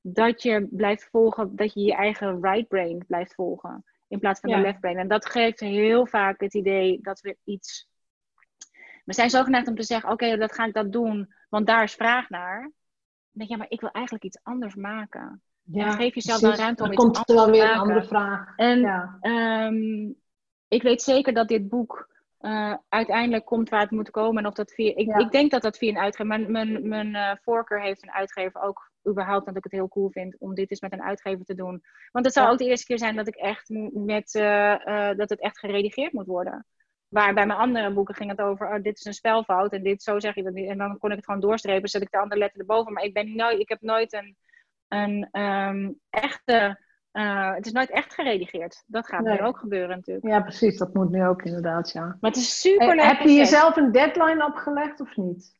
dat je blijft volgen, dat je je eigen right brain blijft volgen, in plaats van Ja. de left brain. En dat geeft heel vaak het idee dat we iets. We zijn zo geneigd om te zeggen: oké, dat ga ik dat doen, want daar is vraag naar. Dan denk je, ja, maar ik wil eigenlijk iets anders maken. Ja, geef jezelf dan ruimte om Dan iets komt er wel anders te weer een andere vraag. En Ja. Ehm, ik weet zeker dat dit boek eh, uiteindelijk komt waar het moet komen. En of dat via, ik, Ja. ik denk dat dat via een uitgever. Mijn, mijn, mijn eh, voorkeur heeft een uitgever ook überhaupt dat ik het heel cool vind om dit eens met een uitgever te doen. Want het Ja. ook de eerste keer zijn dat ik echt met eh, dat het echt geredigeerd moet worden. Waar bij mijn andere boeken ging het over, oh, dit is een spelfout en dit zo zeg je dat niet. En dan kon ik het gewoon doorstrepen, zet ik de andere letter erboven. Maar ik ben nooit, ik heb nooit een, een ehm, echte, eh, het is nooit echt geredigeerd. Dat gaat Nee. nu ook gebeuren natuurlijk. ja, precies. Dat moet nu ook inderdaad, ja. Maar het is super leuk. Heb je jezelf een deadline opgelegd of niet?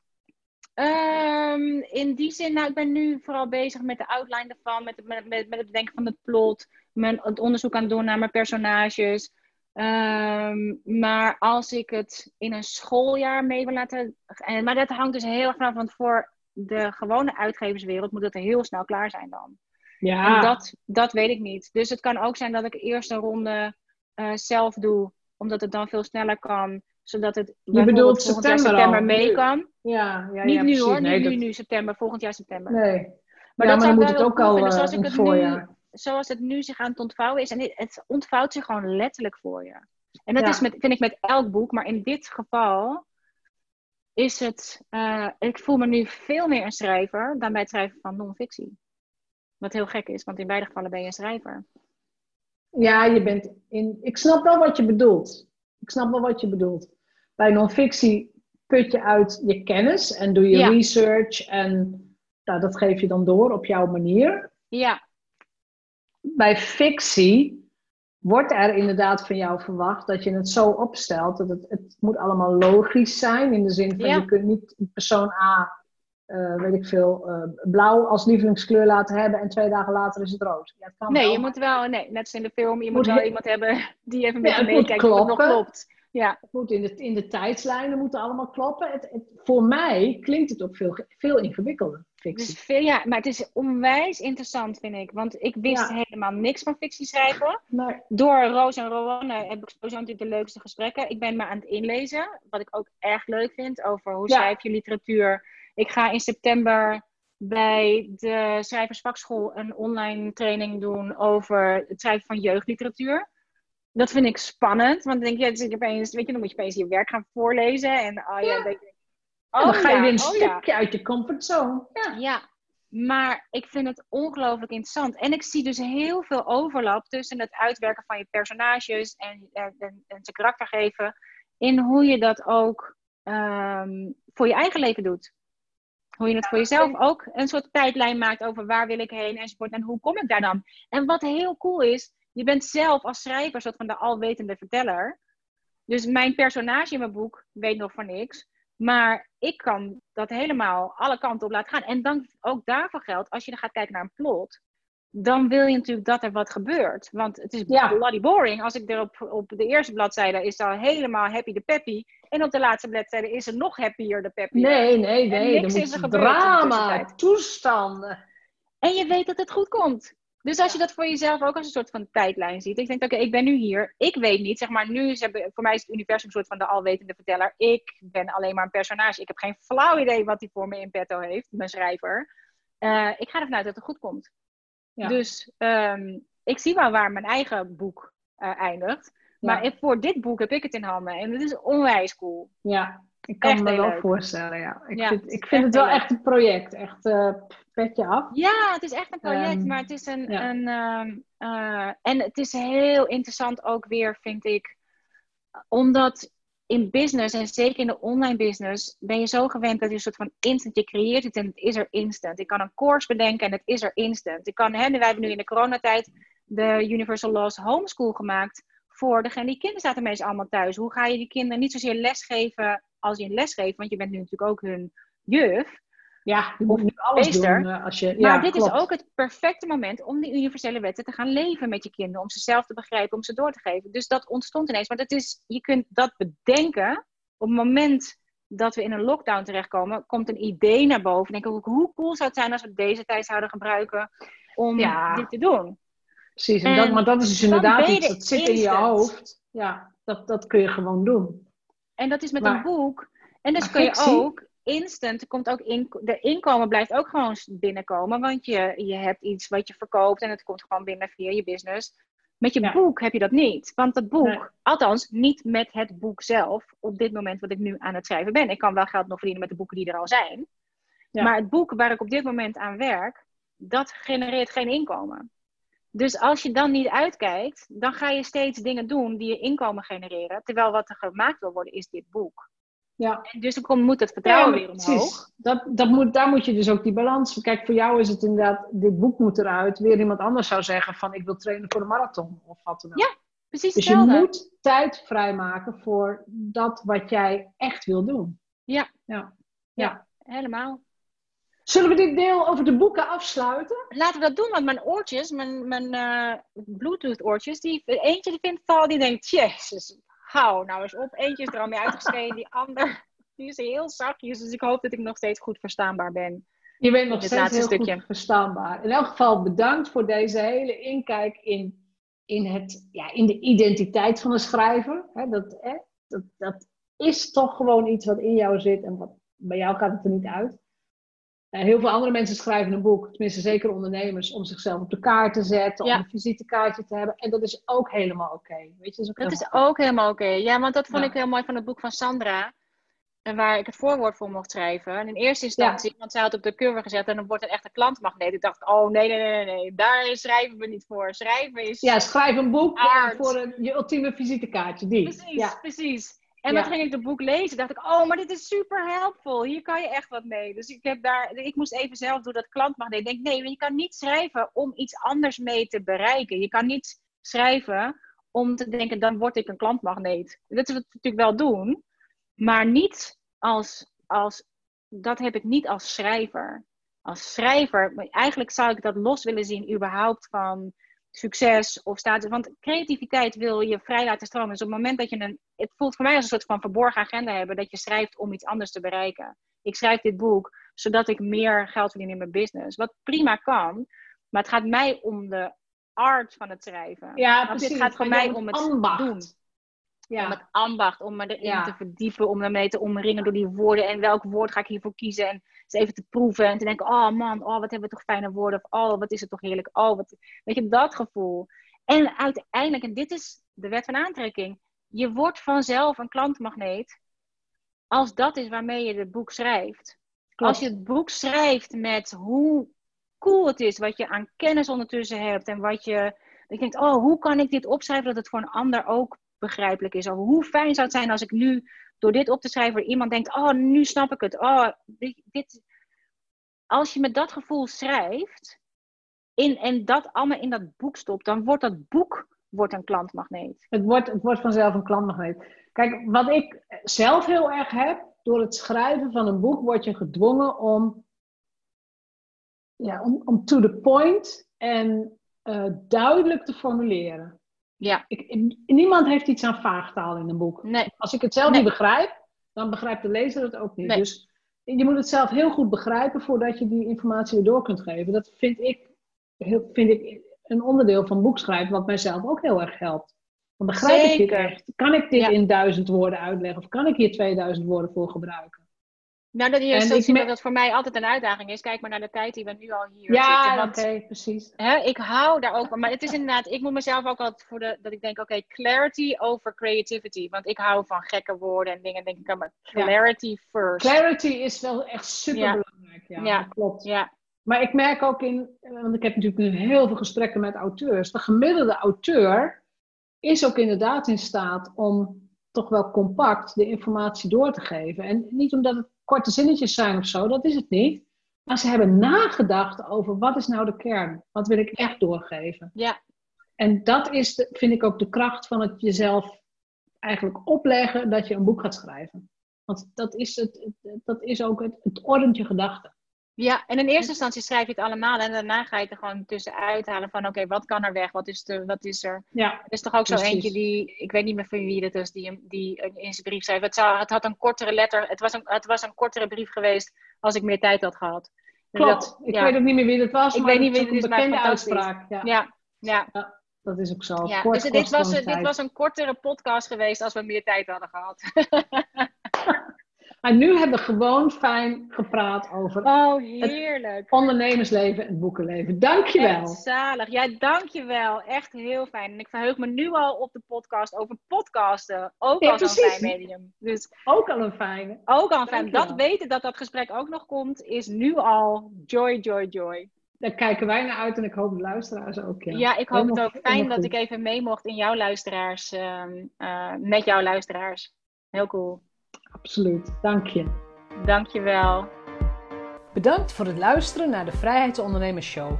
Ehm, in die zin, nou, ik ben nu vooral bezig met de outline ervan, met, het- met, met, met het bedenken van het plot, mijn, het onderzoek aan het doen naar mijn personages. Ehm, maar als ik het in een schooljaar mee wil laten. En, maar dat hangt dus heel erg vanaf, want voor de gewone uitgeverswereld moet het heel snel klaar zijn dan. Ja. En dat, dat weet ik niet. Dus het kan ook zijn dat ik eerst een ronde eh, zelf doe, omdat het dan veel sneller kan. Zodat het Je bedoelt september, september mee kan. Ja, ja, Niet ja, nu precies. hoor, Nee, nu, dat- nu, september, volgend jaar september. Nee. Maar ja, dat maar dan moet het ook al vinden, eh, zoals ik het nu, zoals het nu zich aan het ontvouwen is. En het ontvouwt zich gewoon letterlijk voor je. En dat Ja. is met, vind ik met elk boek, maar in dit geval is het, eh, ik voel me nu veel meer een schrijver dan bij het schrijven van non-fictie. Wat heel gek is, want in beide gevallen ben je een schrijver. Ja, je bent in. Ik snap wel wat je bedoelt. Ik snap wel wat je bedoelt. Bij non-fictie put je uit je kennis en doe je Ja. research en nou, dat geef je dan door op jouw manier. Ja, Bij fictie wordt er inderdaad van jou verwacht dat je het zo opstelt dat het, het moet allemaal logisch zijn. In de zin van Ja. je kunt niet persoon A, eh, weet ik veel, eh, blauw als lievelingskleur laten hebben en twee dagen later is het rood. Ja, het kan nee, wel, je moet wel, nee, net als in de film, je moet, Moet wel iemand hebben die even met Ja, meekijkt of het nog klopt. Ja, Het moet in de, in de tijdslijnen moeten allemaal kloppen. Het, het- voor mij klinkt het ook veel, veel ingewikkelder, fictie. dus veel, ja, maar het is onwijs interessant, vind ik. Want ik wist Ja. helemaal niks van fictie schrijven. Maar Door Roos en Rowanne heb ik sowieso natuurlijk de leukste gesprekken. Ik ben me aan het inlezen, wat ik ook erg leuk vind, over hoe Ja. schrijf je literatuur. Ik ga in september bij de Schrijversvakschool een online training doen over het schrijven van jeugdliteratuur. Dat vind ik spannend, want dan denk je, het is opeens, weet je, dan moet je opeens je werk gaan voorlezen. En oh ja, Ja. denk ik, dan oh ga je ja, weer een oh ja. stukje uit je comfortzone. Ja. Ja, maar ik vind het ongelooflijk interessant. En ik zie dus heel veel overlap tussen het uitwerken van je personages en, en, en, ze karakter geven. In hoe je dat ook ehm, voor je eigen leven doet. Hoe je het voor jezelf ook een soort tijdlijn maakt over waar wil ik heen enzovoort. En hoe kom ik daar dan? En wat heel cool is, je bent zelf als schrijver soort van de alwetende verteller. Dus mijn personage in mijn boek weet nog van niks. Maar ik kan dat helemaal alle kanten op laten gaan. En dan ook daarvoor geldt, als je dan gaat kijken naar een plot, dan wil je natuurlijk dat er wat gebeurt. Want het is Ja. bloody boring. Als ik er op, op de eerste bladzijde is al helemaal happy de peppy. En op de laatste bladzijde is er nog happier de peppy. Nee, nee, nee. niks er is er gebeurd drama, toestanden. En je weet dat het goed komt. Dus als je dat voor jezelf ook als een soort van tijdlijn ziet. Ik denk, oké, ik ben nu hier. Ik weet niet, zeg maar, nu is het, voor mij is het universum een soort van de alwetende verteller. Ik ben alleen maar een personage. Ik heb geen flauw idee wat hij voor me in petto heeft, mijn schrijver. Eh, ik ga ervan uit dat het goed komt. Ja. Dus ehm, ik zie wel waar mijn eigen boek eh, eindigt. Maar Ja. ik- voor dit boek heb ik het in handen. En het is onwijs cool. Ja, ik kan Echt me wel leuk. voorstellen. Ja. Ik Ja, vind, ik vind het wel echt een project. Echt eh petje af. Ja, het is echt een project, Ehm, maar het is een. ja. een ehm, eh, en het is heel interessant ook weer, vind ik. Omdat in business, en zeker in de online business, ben je zo gewend dat je een soort van instant, je creëert het en het is er instant. Ik kan een course bedenken en het is er instant. Ik kan, hè, wij hebben nu in de coronatijd de Universal Laws Homeschool gemaakt voor degene die kinderen zaten meestal allemaal thuis. Hoe ga je die kinderen niet zozeer lesgeven als je een les geeft, want je bent nu natuurlijk ook hun juf. Ja, je moet nu alles meester. doen. eh, als je, Maar ja, dit klopt. is ook het perfecte moment om die universele wetten te gaan leven met je kinderen. Om ze zelf te begrijpen, om ze door te geven. Dus dat ontstond ineens. Maar dat is, je kunt dat bedenken op het moment dat we in een lockdown terechtkomen. Komt een idee naar boven. Denk ik, hoe cool zou het zijn als we deze tijd zouden gebruiken om Ja. dit te doen. Precies, en En dat, maar dat is dus inderdaad iets dat zit in je hoofd. Ja, dat, dat kun je gewoon doen. En dat is met Maar- een boek. En dus kun je ook instant, komt ook in, de inkomen blijft ook gewoon binnenkomen. Want je, je hebt iets wat je verkoopt en het komt gewoon binnen via je business. Met je Ja. boek heb je dat niet. Want dat boek, Nee. althans niet met het boek zelf, op dit moment wat ik nu aan het schrijven ben. Ik kan wel geld nog verdienen met de boeken die er al zijn. Ja. Maar het boek waar ik op dit moment aan werk, dat genereert geen inkomen. Dus als je dan niet uitkijkt, dan ga je steeds dingen doen die je inkomen genereren. Terwijl wat er gemaakt wil worden, is dit boek. Ja. En dus dan komt- moet het vertrouwen Ja, weer precies. omhoog. Dat, dat moet, daar moet je dus ook die balans. Kijk, voor jou is het inderdaad, dit boek moet eruit. Weer iemand anders zou zeggen van ik wil trainen voor de marathon of wat dan ook. Ja, Precies dus je hetzelfde. moet tijd vrijmaken voor dat wat jij echt wil doen. Helemaal. Zullen we dit deel over de boeken afsluiten? Laten we dat doen, want mijn oortjes, mijn, mijn eh, Bluetooth oortjes, die, eentje die vindt het al, die denkt, jezus, hou nou eens op. Eentje is er al mee uitgeschreven, die ander, die is heel zachtjes. Dus ik hoop dat ik nog steeds goed verstaanbaar ben. Je bent nog steeds heel stukje. goed verstaanbaar. In elk geval bedankt voor deze hele inkijk in, in, het, ja, in de identiteit van een schrijver. Dat, dat, dat is toch gewoon iets wat in jou zit en wat, bij jou gaat het er niet uit. Uh, heel veel andere mensen schrijven een boek, tenminste zeker ondernemers, om zichzelf op de kaart te zetten, Ja. om een visitekaartje te hebben. En dat is ook helemaal oké. Weet je, dat is ook Dat is helemaal- ook helemaal oké. Ja, want dat vond Ja. ik heel mooi van het boek van Sandra. En waar ik het voorwoord voor mocht schrijven. En in eerste instantie, want zij had op de cover gezet en dan wordt een echte klantmagneet. Ik dacht, oh nee, nee, nee, nee, nee, daar schrijven we niet voor. Schrijven is... Ja, schrijf een boek eh, voor een, je ultieme visitekaartje. Die. Precies, precies. En Ja. dan ging ik het boek lezen. dacht ik, oh, maar dit is super helpful. Hier kan je echt wat mee. Dus ik, heb daar, ik moest even zelf door dat klantmagneet. Ik denk, nee, je kan niet schrijven om iets anders mee te bereiken. Je kan niet schrijven om te denken, dan word ik een klantmagneet. Dat is wat we natuurlijk wel doen. Maar niet als, als, dat heb ik niet als schrijver. Als schrijver, eigenlijk zou ik dat los willen zien überhaupt van succes of status. Want creativiteit wil je vrij laten stromen. Dus op het moment dat je een. Het voelt voor mij als een soort van verborgen agenda hebben. Dat je schrijft om iets anders te bereiken. Ik schrijf dit boek zodat ik meer geld verdien in mijn business. Wat prima kan. Maar het gaat mij om de art van het schrijven. Ja, precies. Het gaat voor mij om het ambacht. doen. Ja. Om het ambacht, om me erin Ja. te verdiepen, om ermee te omringen door die woorden. En welk woord ga ik hiervoor kiezen? En even te proeven en te denken: oh man, oh, wat hebben we toch fijne woorden. Of oh, wat is het toch heerlijk. Oh, wat. Weet je, dat gevoel. En uiteindelijk, en dit is de wet van aantrekking: je wordt vanzelf een klantmagneet. Als dat is waarmee je het boek schrijft. Klopt. Als je het boek schrijft met hoe cool het is, wat je aan kennis ondertussen hebt en wat je. dat Je denkt, oh, hoe kan ik dit opschrijven dat het voor een ander ook begrijpelijk is? Of hoe fijn zou het zijn als ik nu door dit op te schrijven, iemand denkt, oh, nu snap ik het. Oh, dit. Als je met dat gevoel schrijft in, en dat allemaal in dat boek stopt, dan wordt dat boek wordt een klantmagneet. Het wordt, het wordt vanzelf een klantmagneet. Kijk, wat ik zelf heel erg heb, door het schrijven van een boek word je gedwongen om, ja, om to the point en eh, duidelijk te formuleren. Ja, Ik, niemand heeft iets aan vaagtaal in een boek. nee, Als ik het zelf Nee. niet begrijp, dan begrijpt de lezer het ook niet. Nee. Dus je moet het zelf heel goed begrijpen voordat je die informatie weer door kunt geven. Dat vind ik, heel, vind ik een onderdeel van boekschrijven, wat mijzelf ook heel erg helpt. Dan begrijp ik dit Zeker. echt. Kan ik dit Ja. in duizend woorden uitleggen? Of kan ik hier 2000 woorden voor gebruiken? Nou, dat je me- dat dat voor mij altijd een uitdaging is. Kijk maar naar de tijd die we nu al hier Ja, zitten. oké, Want precies. hè, ik hou daar ook van. Maar het is inderdaad, ik moet mezelf ook altijd voor de, dat ik denk, oké, clarity over creativity. Want ik hou van gekke woorden en dingen. denk ik, maar Ja. clarity first. Clarity is wel echt super belangrijk. Ja, Ja. klopt. Ja, Maar ik merk ook in, want ik heb natuurlijk nu heel veel gesprekken met auteurs. De gemiddelde auteur is ook inderdaad in staat om toch wel compact de informatie door te geven. En niet omdat het korte zinnetjes zijn of zo, dat is het niet. Maar ze hebben nagedacht over wat is nou de kern? Wat wil ik echt doorgeven? ja, En dat is, de, vind ik ook de kracht van het jezelf eigenlijk opleggen dat je een boek gaat schrijven. Want dat is, het, dat is ook het, het ordent je gedachten. Ja, en in eerste instantie schrijf je het allemaal. En daarna ga je het er gewoon tussenuit halen van, oké, wat kan er weg? Wat is, er, wat is er? Ja, Er is toch ook zo eentje die, ik weet niet meer van wie dat is, die, die in zijn brief schreef. Het, zou, het had een kortere letter, het was een, het was een kortere brief geweest als ik meer tijd had gehad. Dus klopt. dat- ik ja. weet ook niet meer wie dat was, Ik maar weet niet het wie is het is, een bekende uitspraak. Ja, Ja, ja, dat is ook zo. ja. Kort Dus dit was, dit was een kortere podcast geweest als we meer tijd hadden gehad. <laughs> Maar nu hebben we gewoon fijn gepraat over Oh, heerlijk. ondernemersleven en boekenleven. Dankjewel. Echt zalig. Ja, dankjewel. Echt heel fijn. En ik verheug me nu al op de podcast over podcasten. Ook Ja, al zo'n precies. fijn medium. Dus Ook al een fijne. ook al fijn. Dankjewel. Dat weten dat dat gesprek ook nog komt, is nu al joy, joy, joy. Daar kijken wij naar uit en ik hoop de luisteraars ook. Ja, Ja, ik hoop Helemaal- het ook fijn dat goed. ik even mee mocht in jouw luisteraars, ehm, eh, met jouw luisteraars. Heel cool. Absoluut. Dank je. Dankjewel. Bedankt voor het luisteren naar de Vrijheidsondernemers Show.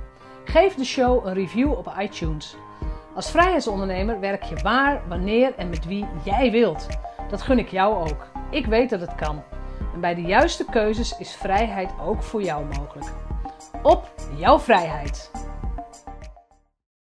Geef de show een review op iTunes. Als vrijheidsondernemer werk je waar, wanneer en met wie jij wilt. Dat gun ik jou ook. Ik weet dat het kan. En bij de juiste keuzes is vrijheid ook voor jou mogelijk. Op jouw vrijheid!